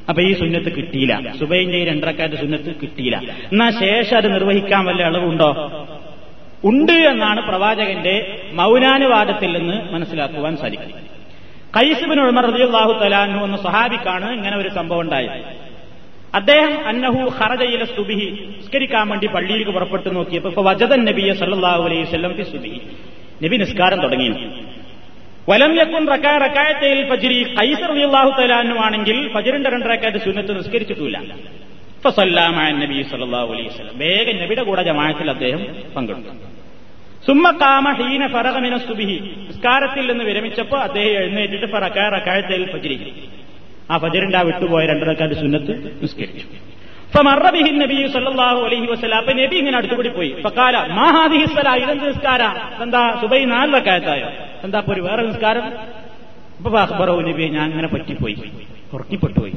അപ്പൊ ഈ സുന്നത്ത് കിട്ടിയില്ല. സുബൈന്റെ ഈ രണ്ടരക്കാരുടെ സുന്നത്ത് കിട്ടിയില്ല. എന്നാ ശേഷം അത് നിർവഹിക്കാൻ വല്ല ഇളവുണ്ടോ? ഉണ്ട് എന്നാണ് പ്രവാചകന്റെ മൗനാനുവാദത്തിൽ നിന്ന് മനസ്സിലാക്കുവാൻ സാധിക്കും. കൈസുബിൻ ഉൾമർ റളിയല്ലാഹു തലാനു എന്ന സഹാബിക്കാണ് ഇങ്ങനെ ഒരു സംഭവം ഉണ്ടായത്. അദ്ദേഹം അന്നഹു ഖറജയില സുബിഹി നിസ്കരിക്കാൻ വേണ്ടി പള്ളിയിലേക്ക് പുറപ്പെട്ടു നോക്കിയപ്പോൾ വജദൻ നബിയെ സല്ലാഹു അലൈഹി വസല്ലം ഫി സുബിഹി. നബി നിസ്കാരം തുടങ്ങി. വലം യക്കുൻ റക്കാ റക്കായത്തയിൽ ഫജ്രി. അള്ളാഹു റളിയല്ലാഹു തആലാനു ആണെങ്കിൽ രണ്ട് റക്കായത്ത് സുന്നത്ത് നിസ്കരിച്ചിട്ടില്ല നബി സല്ലല്ലാഹു അലൈഹി വസല്ലം. വേഗം നബിയുടെ കൂടെ ജമാഅത്തിൽ അദ്ദേഹം പങ്കെടുത്തു. സുമ്മ കാമ ഹീന ഫറഗമിന സുബിഹി നിസ്കാരത്തിൽ നിന്ന് വിരമിച്ചപ്പോൾ അദ്ദേഹം എഴുന്നേറ്റിട്ട് ഫറക്കാ റക്കായത്തയിൽ പ്രചരിക്കും ആ ഫജറിന്റെ ആ വിട്ടുപോയ രണ്ടരക്കാരുടെ സുന്നത്ത് നിസ്കരിച്ചു. ഫമറബിഹി നബി സല്ലല്ലാഹു അലൈഹി വസല്ലം. അപ്പൊ നബി ഇങ്ങനെ അടുത്തുകൂടി പോയി. ഫക്കാല മാ ഹാദിഹി ഇതെന്ത് നിസ്കാര? എന്താ സുബൈ നാല് റക്കായത്തായോ എന്താ ഒരു വേറെ നിസ്കാരം? അപ്പൊ അക്ബറോ നബി ഞാൻ അങ്ങനെ പറ്റിപ്പോയി. ഉറക്കിപ്പെട്ടുപോയി.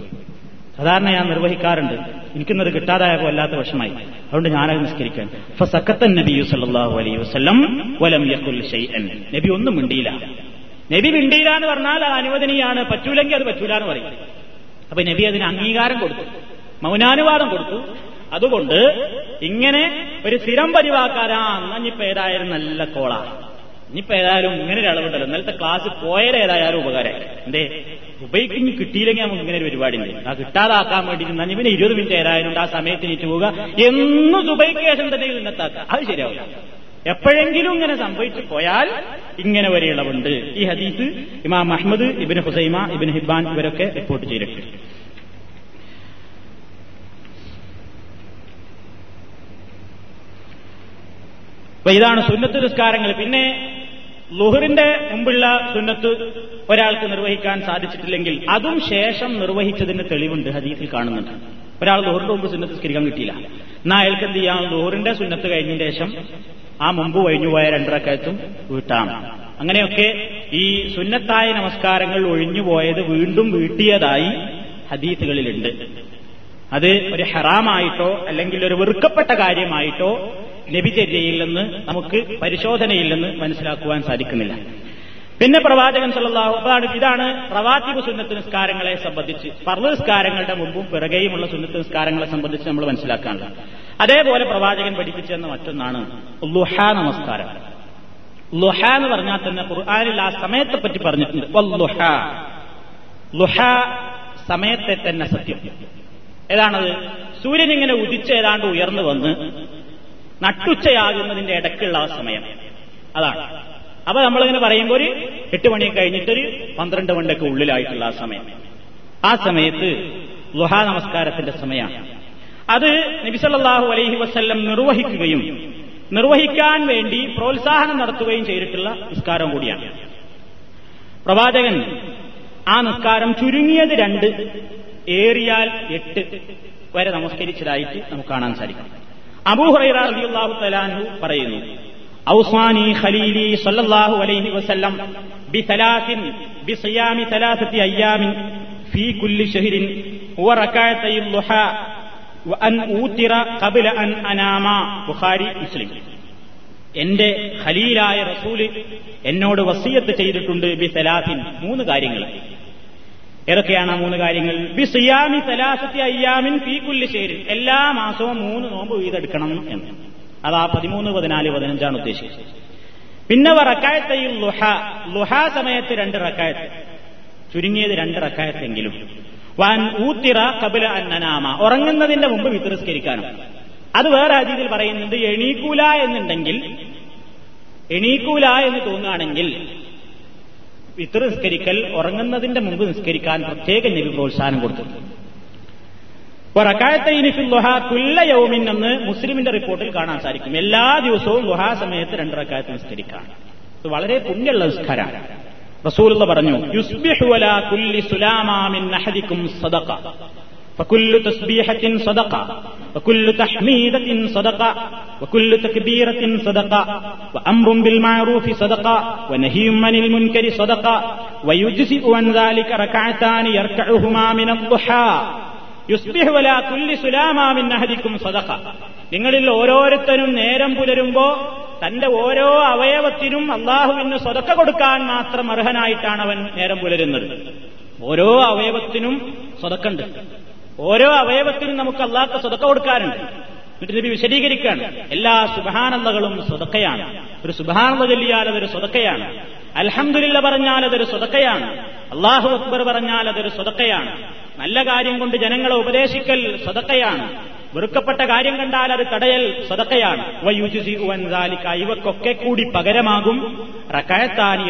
സാധാരണ ഞാൻ നിർവഹിക്കാറുണ്ട്. എനിക്കിന്നത് കിട്ടാതായപ്പോ വല്ലാത്ത വശമായി അതുകൊണ്ട് ഞാനത് നിസ്കരിക്കാൻ ഫസക്കത്തൻ നബി സല്ലല്ലാഹു അലൈഹി വസല്ലം വലം നബി ഒന്നും മിണ്ടിയില്ല. നബി മിണ്ടിയില്ല എന്ന് പറഞ്ഞാൽ അത് അനുവദനീയാണ്. പറ്റൂലെങ്കിൽ അത് പറ്റൂല എന്ന് പറയും. അപ്പൊ നബി അതിന് അംഗീകാരം കൊടുത്തു. മൗനാനുവാദം കൊടുത്തു. അതുകൊണ്ട് ഇങ്ങനെ ഒരു സ്ഥിരം പരിവാക്കാരാ ഇനിയിപ്പോ ഏതായാലും നല്ല കോളാ. ഇനിയിപ്പോ ഏതായാലും ഇങ്ങനെ ഒരു അളവുണ്ടല്ലോ. ഇന്നലത്തെ ക്ലാസ് പോയാലും ഏതായാലും ഉപകാരമായി. എന്തേ? ഉപയോഗിക്ക് കിട്ടിയില്ലെങ്കിൽ നമുക്ക് ഇങ്ങനെ ഒരു പരിപാടി ഉണ്ട് ആ കിട്ടാതാക്കാൻ വേണ്ടി നന്ദി. പിന്നെ ഇരുപത് മിനിറ്റ് ഏതായാലും ആ സമയത്ത് നീറ്റ് പോവുക. എന്നും ദുബൈക്ക് ശേഷം തന്നെ ഇന്നത്താക്കുക അത് ശരിയാവില്ല. എപ്പോഴെങ്കിലും ഇങ്ങനെ സംഭവിച്ചു പോയാൽ ഇങ്ങനെ ഒരു ഇളവുണ്ട്. ഈ ഹദീസ് ഇമാം അഹമ്മദ് ഇബിൻ ഹുസൈമ ഇബിൻ ഹിബാൻ ഇവരൊക്കെ റിപ്പോർട്ട് ചെയ്തിട്ടുണ്ട്. അപ്പൊ ഇതാണ് സുന്നത്ത് നിസ്കാരങ്ങൾ. പിന്നെ ലുഹറിന്റെ മുമ്പുള്ള സുന്നത്ത് ഒരാൾക്ക് നിർവഹിക്കാൻ സാധിച്ചിട്ടില്ലെങ്കിൽ അതും ശേഷം നിർവഹിച്ചതിന് തെളിവുണ്ട് ഹദീസിൽ കാണുന്നുണ്ട്. ഒരാൾ ലുഹറിന്റെ മുമ്പ് സുന്നത്ത് സ്ഥിരം കിട്ടിയില്ല. എന്നാ അയാൾക്ക് എന്ത് ചെയ്യാം? ലുഹറിന്റെ സുന്നത്ത് കഴിഞ്ഞ ശേഷം ആ മുമ്പ് കഴിഞ്ഞുപോയ രണ്ടരക്കാലത്തും വീട്ടാണ്. അങ്ങനെയൊക്കെ ഈ സുന്നത്തായ നമസ്കാരങ്ങൾ ഒഴിഞ്ഞുപോയത് വീണ്ടും വീട്ടിയതായി ഹദീസുകളിലുണ്ട്. അത് ഒരു ഹറാമായിട്ടോ അല്ലെങ്കിൽ ഒരു വെറുക്കപ്പെട്ട കാര്യമായിട്ടോ ലഭിചര്യയിൽ നിന്ന് നമുക്ക് പരിശോധനയിൽ നിന്ന് മനസ്സിലാക്കുവാൻ സാധിക്കുന്നില്ല. പിന്നെ പ്രവാചകൻ സല്ലല്ലാഹു അതാണ് ഇതാണ് പ്രവാചക സുന്നത്ത് നിസ്കാരങ്ങളെ സംബന്ധിച്ച് പർവ നിസ്കാരങ്ങളുടെ മുമ്പും പിറകെയുമുള്ള സുന്നത്ത് നിസ്കാരങ്ങളെ സംബന്ധിച്ച് നമ്മൾ മനസ്സിലാക്കാനുള്ള അതേപോലെ പ്രവാചകൻ പഠിപ്പിച്ചെന്ന മറ്റൊന്നാണ് ലുഹ നമസ്കാരം ലുഹ എന്ന് പറഞ്ഞാൽ തന്നെ ഖുർആാനിൽ ആ സമയത്തെ പറ്റി പറഞ്ഞിട്ടുണ്ട്. സമയത്തെ തന്നെ സത്യം. ഏതാണത്? സൂര്യൻ ഇങ്ങനെ ഉദിച്ച് ഏതാണ്ട് ഉയർന്നു വന്ന് നട്ടുച്ചയാകുന്നതിന്റെ ഇടയ്ക്കുള്ള സമയം. അതാണ് അപ്പൊ നമ്മളിങ്ങനെ പറയുമ്പോൾ ഒരു എട്ട് മണി കഴിഞ്ഞിട്ടൊരു പന്ത്രണ്ട് മണിക്ക് ഉള്ളിലായിട്ടുള്ള ആ സമയം. ആ സമയത്ത് ഗുഹാ നമസ്കാരത്തിന്റെ സമയമാണ് അത് നബിസല്ലാഹു അലൈഹി വസ്ല്ലം നിർവഹിക്കുകയും നിർവഹിക്കാൻ വേണ്ടി പ്രോത്സാഹനം നടത്തുകയും ചെയ്തിട്ടുള്ള നിസ്കാരം കൂടിയാണ്. പ്രവാചകൻ ആ നിസ്കാരം ചുരുങ്ങിയത് രണ്ട് ഏറിയാൽ എട്ട് വരെ നമസ്കരിച്ചതായിട്ട് നമുക്ക് കാണാൻ സാധിക്കും. റളിയല്ലാഹു പറയുന്നു ഖലീലി സല്ലല്ലാഹു അലൈഹി വസല്ലം അയ്യാമിൻ ഫീ കുല്ലി അൻ അനാമ. ബുഖാരി എന്റെ ഖലീലായ റസൂൽ എന്നോട് വസീയത്ത് ചെയ്തിട്ടുണ്ട് ബി സലാസിൻ. മൂന്ന് കാര്യങ്ങൾ. ഏതൊക്കെയാണ് ആ മൂന്ന് കാര്യങ്ങൾ? ബി സിയാമി തലാസത്തി അയ്യാമിൻ ഫീ കുല്ലി എല്ലാ മാസവും മൂന്ന് നോമ്പ് വീതെടുക്കണം എന്ന്. അതാ പതിമൂന്ന് പതിനാല് പതിനഞ്ചാണ് ഉദ്ദേശിച്ചത്. പിന്നെ റക്കായത്തയിൽ ലുഹ. ലുഹ സമയത്ത് രണ്ട് റക്കായത്ത്. ചുരുങ്ങിയത് രണ്ട് റക്കായത്തെങ്കിലും. വാൻ ഊത്തിറ കപില അന്നനാമ. ഉറങ്ങുന്നതിന്റെ മുമ്പ് വിത്രസ്കരിക്കാനും അത് വേറെ അതീതിൽ പറയുന്നുണ്ട് എണീക്കൂല എന്നുണ്ടെങ്കിൽ എണീക്കൂല എന്ന് തോന്നുകയാണെങ്കിൽ വിത്ര നിസ്കരിക്കൽ ഉറങ്ങുന്നതിന്റെ മുമ്പ് നിസ്കരിക്കാൻ പ്രത്യേക നബി പ്രോത്സാഹനം കൊടുത്തു. യൗമിൻ എന്ന് മുസ്ലിമിന്റെ റിപ്പോർട്ടിൽ കാണാൻ സാധിക്കും. എല്ലാ ദിവസവും ലുഹാ സമയത്ത് രണ്ട് റക്കായത്ത് നിസ്കരിക്കാം. ഇത് വളരെ പുണ്യമുള്ള നിസ്കാരമാണ്. റസൂലുള്ള പറഞ്ഞു യുസ്ബിഹു വലാ കുല്ലി സുലാമാമിൻ അഹദിക്കും സദഖ. فكل تسبيحة صدقة وكل تحميدة صدقة وكل تكبيرة صدقة وأمر بالمعروف صدقة ونهي عن المنكر صدقة ويجزئ عن ذلك ركعتان يركعهما من الضحى യുസ്ബിഹ് വല കുല്ലി സുലാമാമിൻ അഹദിക്കും സദഖ നിങ്ങളിൽ ഓരോരുത്തരും നേരം പുലരുമ്പോ തന്റെ ഓരോ അവയവത്തിനും അള്ളാഹുവിന് സ്വതക്ക കൊടുക്കാൻ മാത്രം അർഹനായിട്ടാണ് അവൻ നേരം പുലരുന്നത് ഓരോ അവയവത്തിനും സ്വതക്കുണ്ട് ഓരോ അവയവത്തിനും നമുക്ക് അല്ലാത്ത സ്വതക്ക കൊടുക്കാറുണ്ട് എന്നിട്ട് നബി വിശദീകരിക്കുകയാണ്. എല്ലാ സുബഹാനന്ദകളും സ്വതക്കയാണ്. ഒരു സുബഹാനന്ദ ചൊല്ലിയാൽ അതൊരു സ്വതക്കയാണ്. അലഹമില്ല പറഞ്ഞാൽ അതൊരു സ്വതക്കയാണ്. അള്ളാഹു അക്ബർ പറഞ്ഞാൽ അതൊരു സ്വതക്കയാണ്. നല്ല കാര്യം കൊണ്ട് ജനങ്ങളെ ഉപദേശിക്കൽ സ്വതക്കയാണ്. വെറുക്കപ്പെട്ട കാര്യം കണ്ടാൽ അത് തടയൽ സ്വതക്കയാണ്. ഇവക്കൊക്കെ കൂടി പകരമാകും. റക്കായത്താനി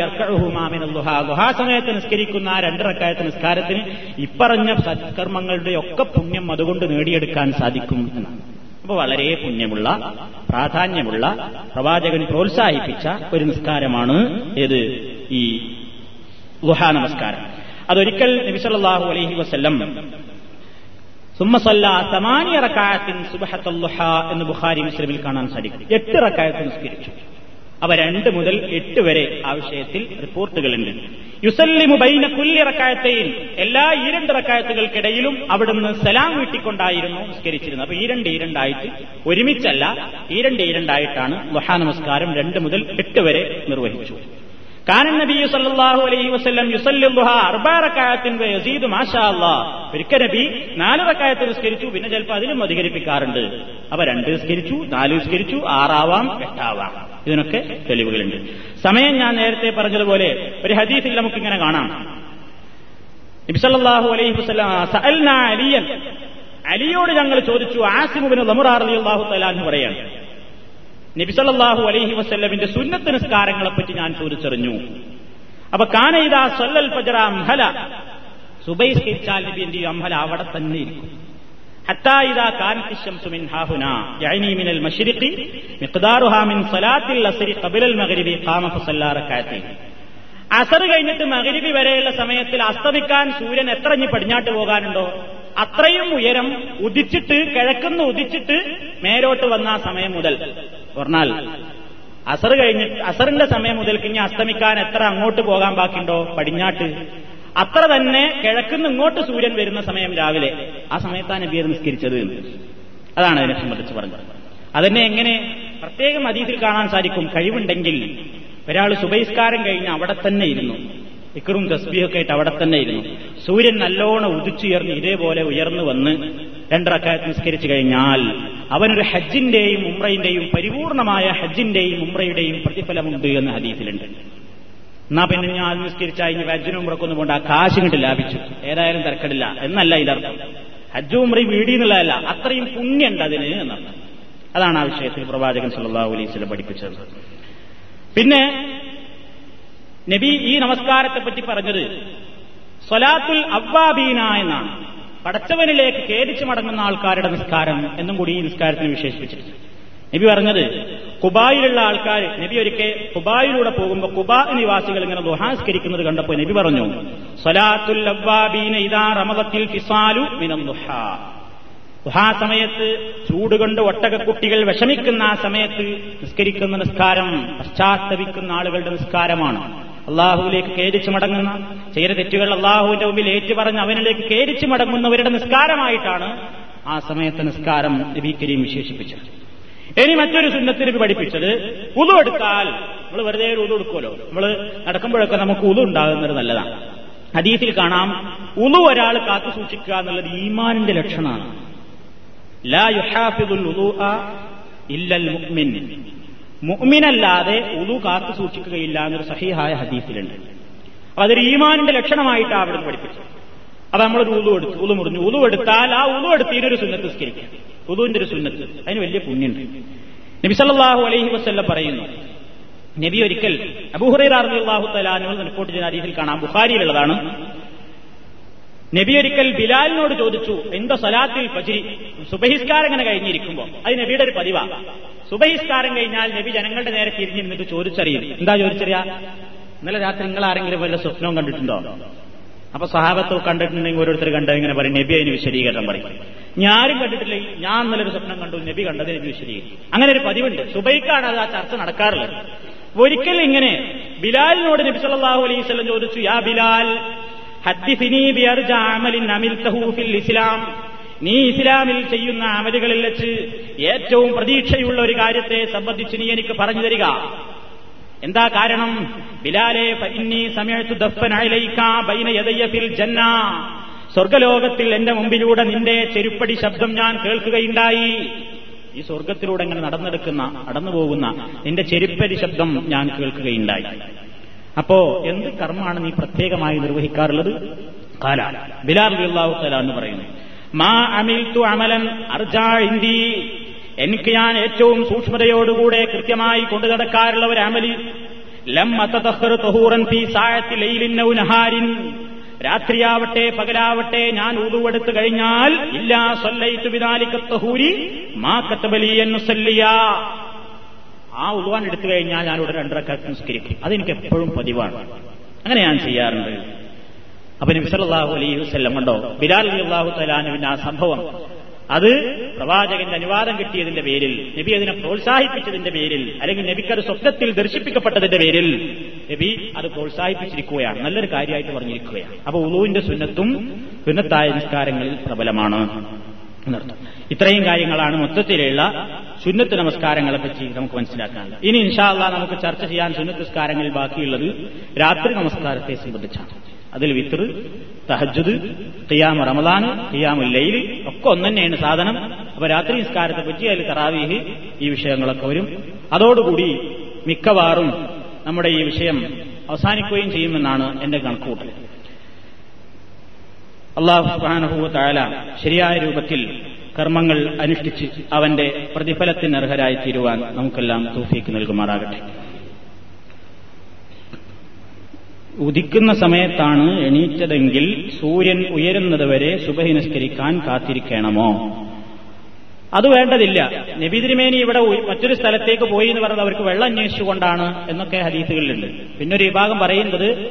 ലുഹാ സമയത്ത് നിസ്കരിക്കുന്ന ആ രണ്ട് റക്കായത്ത് നിസ്കാരത്തിന് ഇപ്പറഞ്ഞ സത്കർമ്മങ്ങളുടെ ഒക്കെ പുണ്യം അതുകൊണ്ട് നേടിയെടുക്കാൻ സാധിക്കും എന്നാണ്. അപ്പൊ വളരെ പുണ്യമുള്ള പ്രാധാന്യമുള്ള പ്രവാചകൻ പ്രോത്സാഹിപ്പിച്ച ഒരു നിസ്കാരമാണ് ഏത്? ഈ ഗുഹാ നമസ്കാരം. അതൊരിക്കൽ നബിസല്ലാഹു അലൈഹി വസ്ല്ലം സമാനിയ റക്കായത്തിൻ സുബഹത്തല്ലുഹ എന്ന് ബുഖാരി മുസ്ലിമിൽ കാണാൻ സാധിക്കും. എട്ട് റക്കായത്ത് നിസ്കരിച്ചു. അവ രണ്ട് മുതൽ എട്ട് വരെ ആ വിഷയത്തിൽ റിപ്പോർട്ടുകളുണ്ട്. യുസല്ലിമു ബൈന കുല്ലി റക്കായത്തെയും എല്ലാ ഈ രണ്ട് റക്കായത്തുകൾക്കിടയിലും അവിടുന്ന് സലാം വീട്ടിക്കൊണ്ടായിരുന്നു നിസ്കരിച്ചിരുന്നത്. അപ്പൊ ഈ രണ്ട് ഈരണ്ടായിട്ട് രണ്ടായിട്ട് ഒരുമിച്ചല്ല ഈ രണ്ട് ഈരണ്ടായിട്ടാണ് രണ്ടായിട്ടാണ് ലുഹാ നമസ്കാരം രണ്ട് മുതൽ എട്ട് വരെ നിർവഹിച്ചു. ഒരിക്കൽ നബി നാല് നിസ്കരിച്ചു പിന്നെ ചിലപ്പോൾ അതിലും അധികരിപ്പിക്കാറുണ്ട്. അവ രണ്ട് നിസ്കരിച്ചു നാല് നിസ്കരിച്ചു ആറാവാം എട്ടാവാം. ഇതിനൊക്കെ തെളിവുകളുണ്ട്. സമയം ഞാൻ നേരത്തെ പറഞ്ഞതുപോലെ ഒരു ഹദീസിൽ നമുക്കിങ്ങനെ കാണാം. നബി സല്ലല്ലാഹു അലൈഹി അലിയൻ. അലിയോട് ഞങ്ങൾ ചോദിച്ചു ആസിമുബിന് ലമുറാർ റളിയല്ലാഹു തആല എന്ന് പറയാണ്. നബിസല്ലാഹു അലൈഹി വസ്ല്ലമിന്റെ സുന്നത്ത് നിസ്കാരങ്ങളെപ്പറ്റി ഞാൻ ചോദിച്ചറിഞ്ഞു. അപ്പൊ കാനയിതാ സൊല്ലൽ ഫജറ ഹല സുബൈ സ്കരിച്ചാൽ നബി അവിടെ തന്നെ ഇരിക്കും. അസർ കഴിഞ്ഞിട്ട് മകരിബി വരെയുള്ള സമയത്തിൽ അസ്തമിക്കാൻ സൂര്യൻ എത്ര ഇനി പടിഞ്ഞാട്ട് പോകാനുണ്ടോ? അത്രയും ഉയരം ഉദിച്ചിട്ട് കിഴക്കുന്നു ഉദിച്ചിട്ട് മേലോട്ട് വന്ന സമയം മുതൽ. പറഞ്ഞാൽ അസർ കഴിഞ്ഞ് അസറിന്റെ സമയം മുതൽ ഇനി അസ്തമിക്കാൻ എത്ര അങ്ങോട്ട് പോകാൻ ബാക്കിയുണ്ടോ പടിഞ്ഞാട്ട്. അത്ര തന്നെ കിഴക്കുന്ന് ഇങ്ങോട്ട് സൂര്യൻ വരുന്ന സമയം രാവിലെ. ആ സമയത്താണ് നബിയെ നിസ്കരിച്ചത് അതാണ് അതിനെ സംബന്ധിച്ച് പറഞ്ഞത്. അതിനെ എങ്ങനെ? പ്രത്യേകം അതീതിൽ കാണാൻ സാധിക്കും. കഴിവുണ്ടെങ്കിൽ ഒരാൾ സുബഹിസ്കാരം കഴിഞ്ഞ് അവിടെ തന്നെ ഇരുന്നു. ഇക്കറും തസ്ബിയൊക്കെ ആയിട്ട് അവിടെ തന്നെ ഇരുന്നു. സൂര്യൻ നല്ലോണം ഉദിച്ചുയർന്ന് ഇതേപോലെ ഉയർന്നു വന്ന് രണ്ടറക്കാലത്ത് നിസ്കരിച്ചു കഴിഞ്ഞാൽ അവനൊരു ഹജ്ജിന്റെയും ഉമ്രയിന്റെയും പരിപൂർണമായ ഹജ്ജിന്റെയും ഉമ്രയുടെയും പ്രതിഫലമുണ്ട് എന്ന് ഹദീസിലുണ്ട്. എന്നാ പിന്നെ ഞാൻ നിസ്കരിച്ചാൽ ഇനി ഹജ്ജിനും ഉമ്രക്കൊന്നും പോണ്ട. ആ കാശ് കിട്ടി ലാഭിച്ചു. ഏതായാലും തിരക്കടില്ല. എന്നല്ല ഇതിനർത്ഥം ഹജ്ജും ഉമ്രയും വീടിയെന്നുള്ളതല്ല അത്രയും പുണ്യുണ്ട് അതിന് എന്നർത്ഥം. അതാണ് ആ വിഷയത്തിൽ പ്രവാചകൻ സല്ലല്ലാഹു അലൈഹി വസല്ലം പഠിപ്പിച്ചത്. പിന്നെ നബി ഈ നമസ്കാരത്തെ പറ്റി പറഞ്ഞത് സ്വലാത്തുൽ അവ്വാബീന എന്നാണ്. പടച്ചവനിലേക്ക് ഖേദിച്ചു മടങ്ങുന്ന ആൾക്കാരുടെ നിസ്കാരം എന്നും കൂടി ഈ നിസ്കാരത്തിന് വിശേഷിപ്പിച്ചിട്ടുണ്ട്. നബി പറഞ്ഞത് കുബായിലുള്ള ആൾക്കാർ നബി ഒരിക്കൽ കുബായിലൂടെ പോകുമ്പോൾ കുബാ നിവാസികൾ ഇങ്ങനെ ദുഹാസ്കരിക്കുന്നത് കണ്ടപ്പോൾ നബി പറഞ്ഞു ഇതാ റമദത്തിൽ ഫിസാലു സമയത്ത് ചൂടുകൊണ്ട് ഒട്ടകക്കുട്ടികൾ വിഷമിക്കുന്ന ആ സമയത്ത് നിസ്കരിക്കുന്ന നിസ്കാരം പശ്ചാത്തപിക്കുന്ന ആളുകളുടെ നിസ്കാരമാണ്. അള്ളാഹുവിലേക്ക് കേരിച്ചു മടങ്ങുന്ന ചെയ്ത തെറ്റുകൾ അള്ളാഹുവിന്റെ മുമ്പിൽ ഏറ്റുപറഞ്ഞ് അവനിലേക്ക് കേരിച്ചു മടങ്ങുന്നവരുടെ നിസ്കാരമായിട്ടാണ് ആ സമയത്തെ നിസ്കാരം നബി കരീം വിശേഷിപ്പിച്ചത്. ഇനി മറ്റൊരു സുന്നത്തിന് പഠിപ്പിച്ചത് ഉതു എടുത്താൽ നമ്മൾ വെറുതെ ഒരു ഉതു എടുക്കുമല്ലോ. നമ്മൾ നടക്കുമ്പോഴൊക്കെ നമുക്ക് ഉതു ഉണ്ടാകുന്നത് നല്ലതാണ്. ഹദീസിൽ കാണാം ഉതു ഒരാൾ കാത്തു സൂക്ഷിക്കുക എന്നുള്ളത് ഈമാനിന്റെ ലക്ഷണമാണ്. ലാ യുഹാഫിദുൽ ഉദു ഇല്ലൽ മുഅ്മിൻ. മുഅ്മിനല്ലാതെ ഉളു കാത്തു സൂക്ഷിക്കുകയില്ല എന്നൊരു സഹിഹായ ഹദീസിലുണ്ട്. അപ്പൊ അതൊരു ഈമാനിന്റെ ലക്ഷണമായിട്ടാണ് അവിടെ പഠിപ്പിച്ചത്. അപ്പൊ നമ്മളൊരു ഉളു എടുത്തു ഉളു മുറിഞ്ഞു. ഉളു എടുത്താൽ ആ ഉളു എടുത്തതിനൊരു സുന്നത്ത് സ്കരിക്കാം ഉളുവിന്റെ ഒരു സുന്നത്ത്. അതിന് വലിയ പുണ്യുണ്ട് നബി സല്ലല്ലാഹു അലൈഹി വസല്ലം പറയുന്നു നബി ഒരിക്കൽ അബൂഹുറൈറ റളിയല്ലാഹു തആല റിപ്പോർട്ട് ചെയ്ത ഹദീസിൽ കാണാം. ബുഖാരിയിലുള്ളതാണ്. നബി ഒരിക്കൽ ബിലാലിനോട് ചോദിച്ചു എന്താ സലാത്തിൽ ഫജിരി? സുബഹിസ്കാരം ഇങ്ങനെ കഴിഞ്ഞിരിക്കുമ്പോ അത് നബിയുടെ ഒരു പതിവാ. സുബഹിസ്കാരം കഴിഞ്ഞാൽ നബി ജനങ്ങളുടെ നേരെ തിരിഞ്ഞിരുന്നിട്ട് ചോദിച്ചറിയും. എന്താ ചോദിച്ചറിയാ? ഇന്നലെ രാത്രി നിങ്ങൾ ആരെങ്കിലും വല്ല സ്വപ്നവും കണ്ടിട്ടുണ്ടോ? അപ്പൊ സഹാബത്ത് കണ്ടിട്ടുണ്ടെങ്കിൽ ഓരോരുത്തർ കണ്ടത് ഇങ്ങനെ പറയും നബി അതിന് വിശദീകരണം പറയും. ഞാനും കണ്ടിട്ടില്ല ഞാൻ ഇന്നലെ ഒരു സ്വപ്നം കണ്ടു നബി കണ്ടത് നബി വിശദീകരിക്കും അങ്ങനെ ഒരു പതിവുണ്ട്. സുബൈക്കാണ് അത് ആ ചർച്ച നടക്കാറുള്ളത്. ഒരിക്കലും ഇങ്ങനെ ബിലാലിനോട് നബി സല്ലല്ലാഹു അലൈഹി വസല്ലം ചോദിച്ചു യാ ബിലാൽ ഇസ്ലാം. നീ ഇസ്ലാമിൽ ചെയ്യുന്ന അമലുകളിൽ വെച്ച് ഏറ്റവും പ്രതീക്ഷയുള്ള ഒരു കാര്യത്തെ സംബന്ധിച്ച് നീ എനിക്ക് പറഞ്ഞു തരിക. എന്താ കാരണം? ബിലാലെ ജന്ന. സ്വർഗലോകത്തിൽ എന്റെ മുമ്പിലൂടെ നിന്റെ ചെരുപ്പടി ശബ്ദം ഞാൻ കേൾക്കുകയുണ്ടായി. ഈ സ്വർഗത്തിലൂടെ ഇങ്ങനെ നടന്നെടുക്കുന്ന നടന്നുപോകുന്ന നിന്റെ ചെരുപ്പടി ശബ്ദം ഞാൻ കേൾക്കുകയുണ്ടായി. അപ്പോ എന്ത് കർമ്മമാണ് നീ പ്രത്യേകമായി നിർവഹിക്കാറുള്ളത്? കാല. ബിലാൽ അള്ളാഹു തല എന്ന് പറയുന്നു. മാ അമിൽത്തു അമലൻ അർജാ ഇന്ദി. എനിക്ക് ഞാൻ ഏറ്റവും സൂക്ഷ്മതയോടുകൂടെ കൃത്യമായി കൊണ്ടു നടക്കാറുള്ള ഒരു അമലി ലം തഹൂറൻ ഫീ സായത്തി ലൈലിൻ ഔ നഹാരിൻ. രാത്രിയാവട്ടെ പകലാവട്ടെ ഞാൻ ഊതുവെടുത്തു കഴിഞ്ഞാൽ ഇല്ലാ സല്ലൈത്തു ബിദാലിക്കത്തഹൂരി മാ കത്തബലിയൻ മുസല്ലിയാ ആ ഉദ്വാൻ എടുത്തു കഴിഞ്ഞാൽ ഞാൻ ഇവിടെ രണ്ടരക്കാലത്ത് നിസ്കരിക്കും. അതെനിക്ക് എപ്പോഴും പതിവാണ്. അങ്ങനെ ഞാൻ ചെയ്യാറുണ്ട്. അപ്പൊ നിമിഷാഹു അലി അലൈഹി വസല്ലം കണ്ടോ ബിലാൽ അള്ളാഹു തലാനുവിന്റെ ആ സംഭവം. അത് പ്രവാചകന്റെ അനുവാദം കിട്ടിയതിന്റെ പേരിൽ നബി അതിനെ പ്രോത്സാഹിപ്പിച്ചതിന്റെ പേരിൽ അല്ലെങ്കിൽ നബിക്ക് അത് സ്വപ്നത്തിൽ ദർശിപ്പിക്കപ്പെട്ടതിന്റെ പേരിൽ നബി അത് പ്രോത്സാഹിപ്പിച്ചിരിക്കുകയാണ്. നല്ലൊരു കാര്യമായിട്ട് പറഞ്ഞിരിക്കുകയാണ്. അപ്പൊ ഉളുവിന്റെ സുന്നത്തും സുന്നത്തായ നിസ്കാരങ്ങളിൽ പ്രബലമാണ്. ഇത്രയും കാര്യങ്ങളാണ് മൊത്തത്തിലുള്ള സുന്നത്ത് നമസ്കാരങ്ങളെ പറ്റി നമുക്ക് മനസ്സിലാക്കാൻ ഇനി ഇൻഷാല്ല നമുക്ക് ചർച്ച ചെയ്യാൻ സുന്നത്ത് നമസ്കാരങ്ങളിൽ ബാക്കിയുള്ളത് രാത്രി നമസ്കാരത്തെ സംബന്ധിച്ചാണ്. അതിൽ വിത്ർ തഹജുദ് ഖിയാമ റമദാൻ ഖിയാമുൽ ലൈൽ ഒക്കെ ഒന്ന് തന്നെയാണ് സാധനം. അപ്പൊ രാത്രി നിസ്കാരത്തെ പറ്റി അതിൽ തറാവീഹ് ഈ വിഷയങ്ങളൊക്കെ വരും. അതോടുകൂടി മിക്കവാറും നമ്മുടെ ഈ വിഷയം അവസാനിക്കുകയും ചെയ്യുമെന്നാണ് എന്റെ കണക്കുകൂട്ടൽ. അള്ളാഹു സുബാനഹു താല ശരിയായ രൂപത്തിൽ കർമ്മങ്ങൾ അനുഷ്ഠിച്ച് അവന്റെ പ്രതിഫലത്തിന് അർഹരായി തീരുവാൻ നമുക്കെല്ലാം തൂഫീക്ക് നൽകുമാറാകട്ടെ. ഉദിക്കുന്ന സമയത്താണ് എണീറ്റതെങ്കിൽ സൂര്യൻ ഉയരുന്നതുവരെ സുബഹി നിസ്കരിക്കാൻ കാത്തിരിക്കണമോ? അത് വേണ്ടതില്ല. നബി തിരുമേനി ഇവിടെ മറ്റൊരു സ്ഥലത്തേക്ക് പോയി എന്ന് പറഞ്ഞത് അവർക്ക് വെള്ളം അന്വേഷിച്ചുകൊണ്ടാണ് എന്നൊക്കെ ഹദീസുകളിലുണ്ട്. പിന്നെ ഒരു വിഭാഗം പറയുന്നത്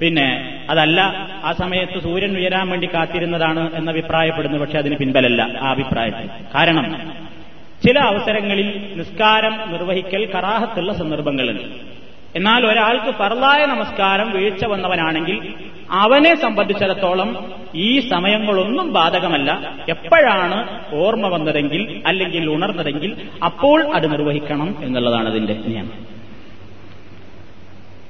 പിന്നെ അതല്ല ആ സമയത്ത് സൂര്യൻ ഉയരാൻ വേണ്ടി കാത്തിരുന്നതാണ് എന്ന് അഭിപ്രായപ്പെടുന്നു പക്ഷെ അതിന് പിൻബലല്ല ആ അഭിപ്രായത്തിൽ. കാരണം ചില അവസരങ്ങളിൽ നിസ്കാരം നിർവഹിക്കൽ കറാഹത്തുള്ള സന്ദർഭങ്ങളുണ്ട്. എന്നാൽ ഒരാൾക്ക് പറലായ നമസ്കാരം വീഴ്ച വന്നവനാണെങ്കിൽ അവനെ സംബന്ധിച്ചിടത്തോളം ഈ സമയങ്ങളൊന്നും ബാധകമല്ല. എപ്പോഴാണ് ഓർമ്മ വന്നതെങ്കിൽ അല്ലെങ്കിൽ ഉണർന്നതെങ്കിൽ അപ്പോൾ അത് നിർവഹിക്കണം എന്നുള്ളതാണ് അതിന്റെ നിയമം.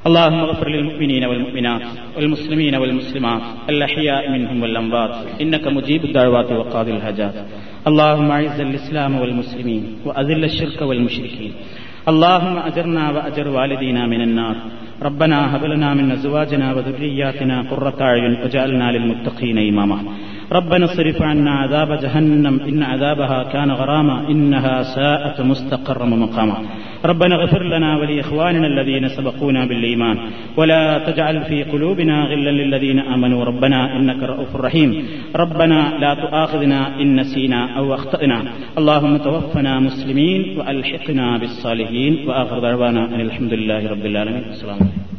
اللهم اغفر للمؤمنين والمؤمنات والمسلمين والمسلمات الأحياء منهم والأموات إنك مجيب الدعوات وقاضي الحاجات. اللهم أعز الإسلام والمسلمين وأذل الشرك والمشركين. اللهم أجرنا وأجر والدينا من النار. ربنا هب لنا من أزواجنا وذرياتنا قرة أعين وجعلنا للمتقين إماما. ربنا اصرف عنا عذاب جهنم إن عذابها كان غراما إنها ساءت مستقرا ومقاما. ربنا اغفر لنا ولإخواننا الذين سبقونا بالإيمان. ولا تجعل في قلوبنا غلا للذين آمنوا. ربنا إنك رؤوف رحيم. ربنا لا تؤاخذنا إن نسينا أو أخطأنا. اللهم توفنا مسلمين وألحقنا بالصالحين. وآخر دعوانا أن الحمد لله رب العالمين. السلام عليكم.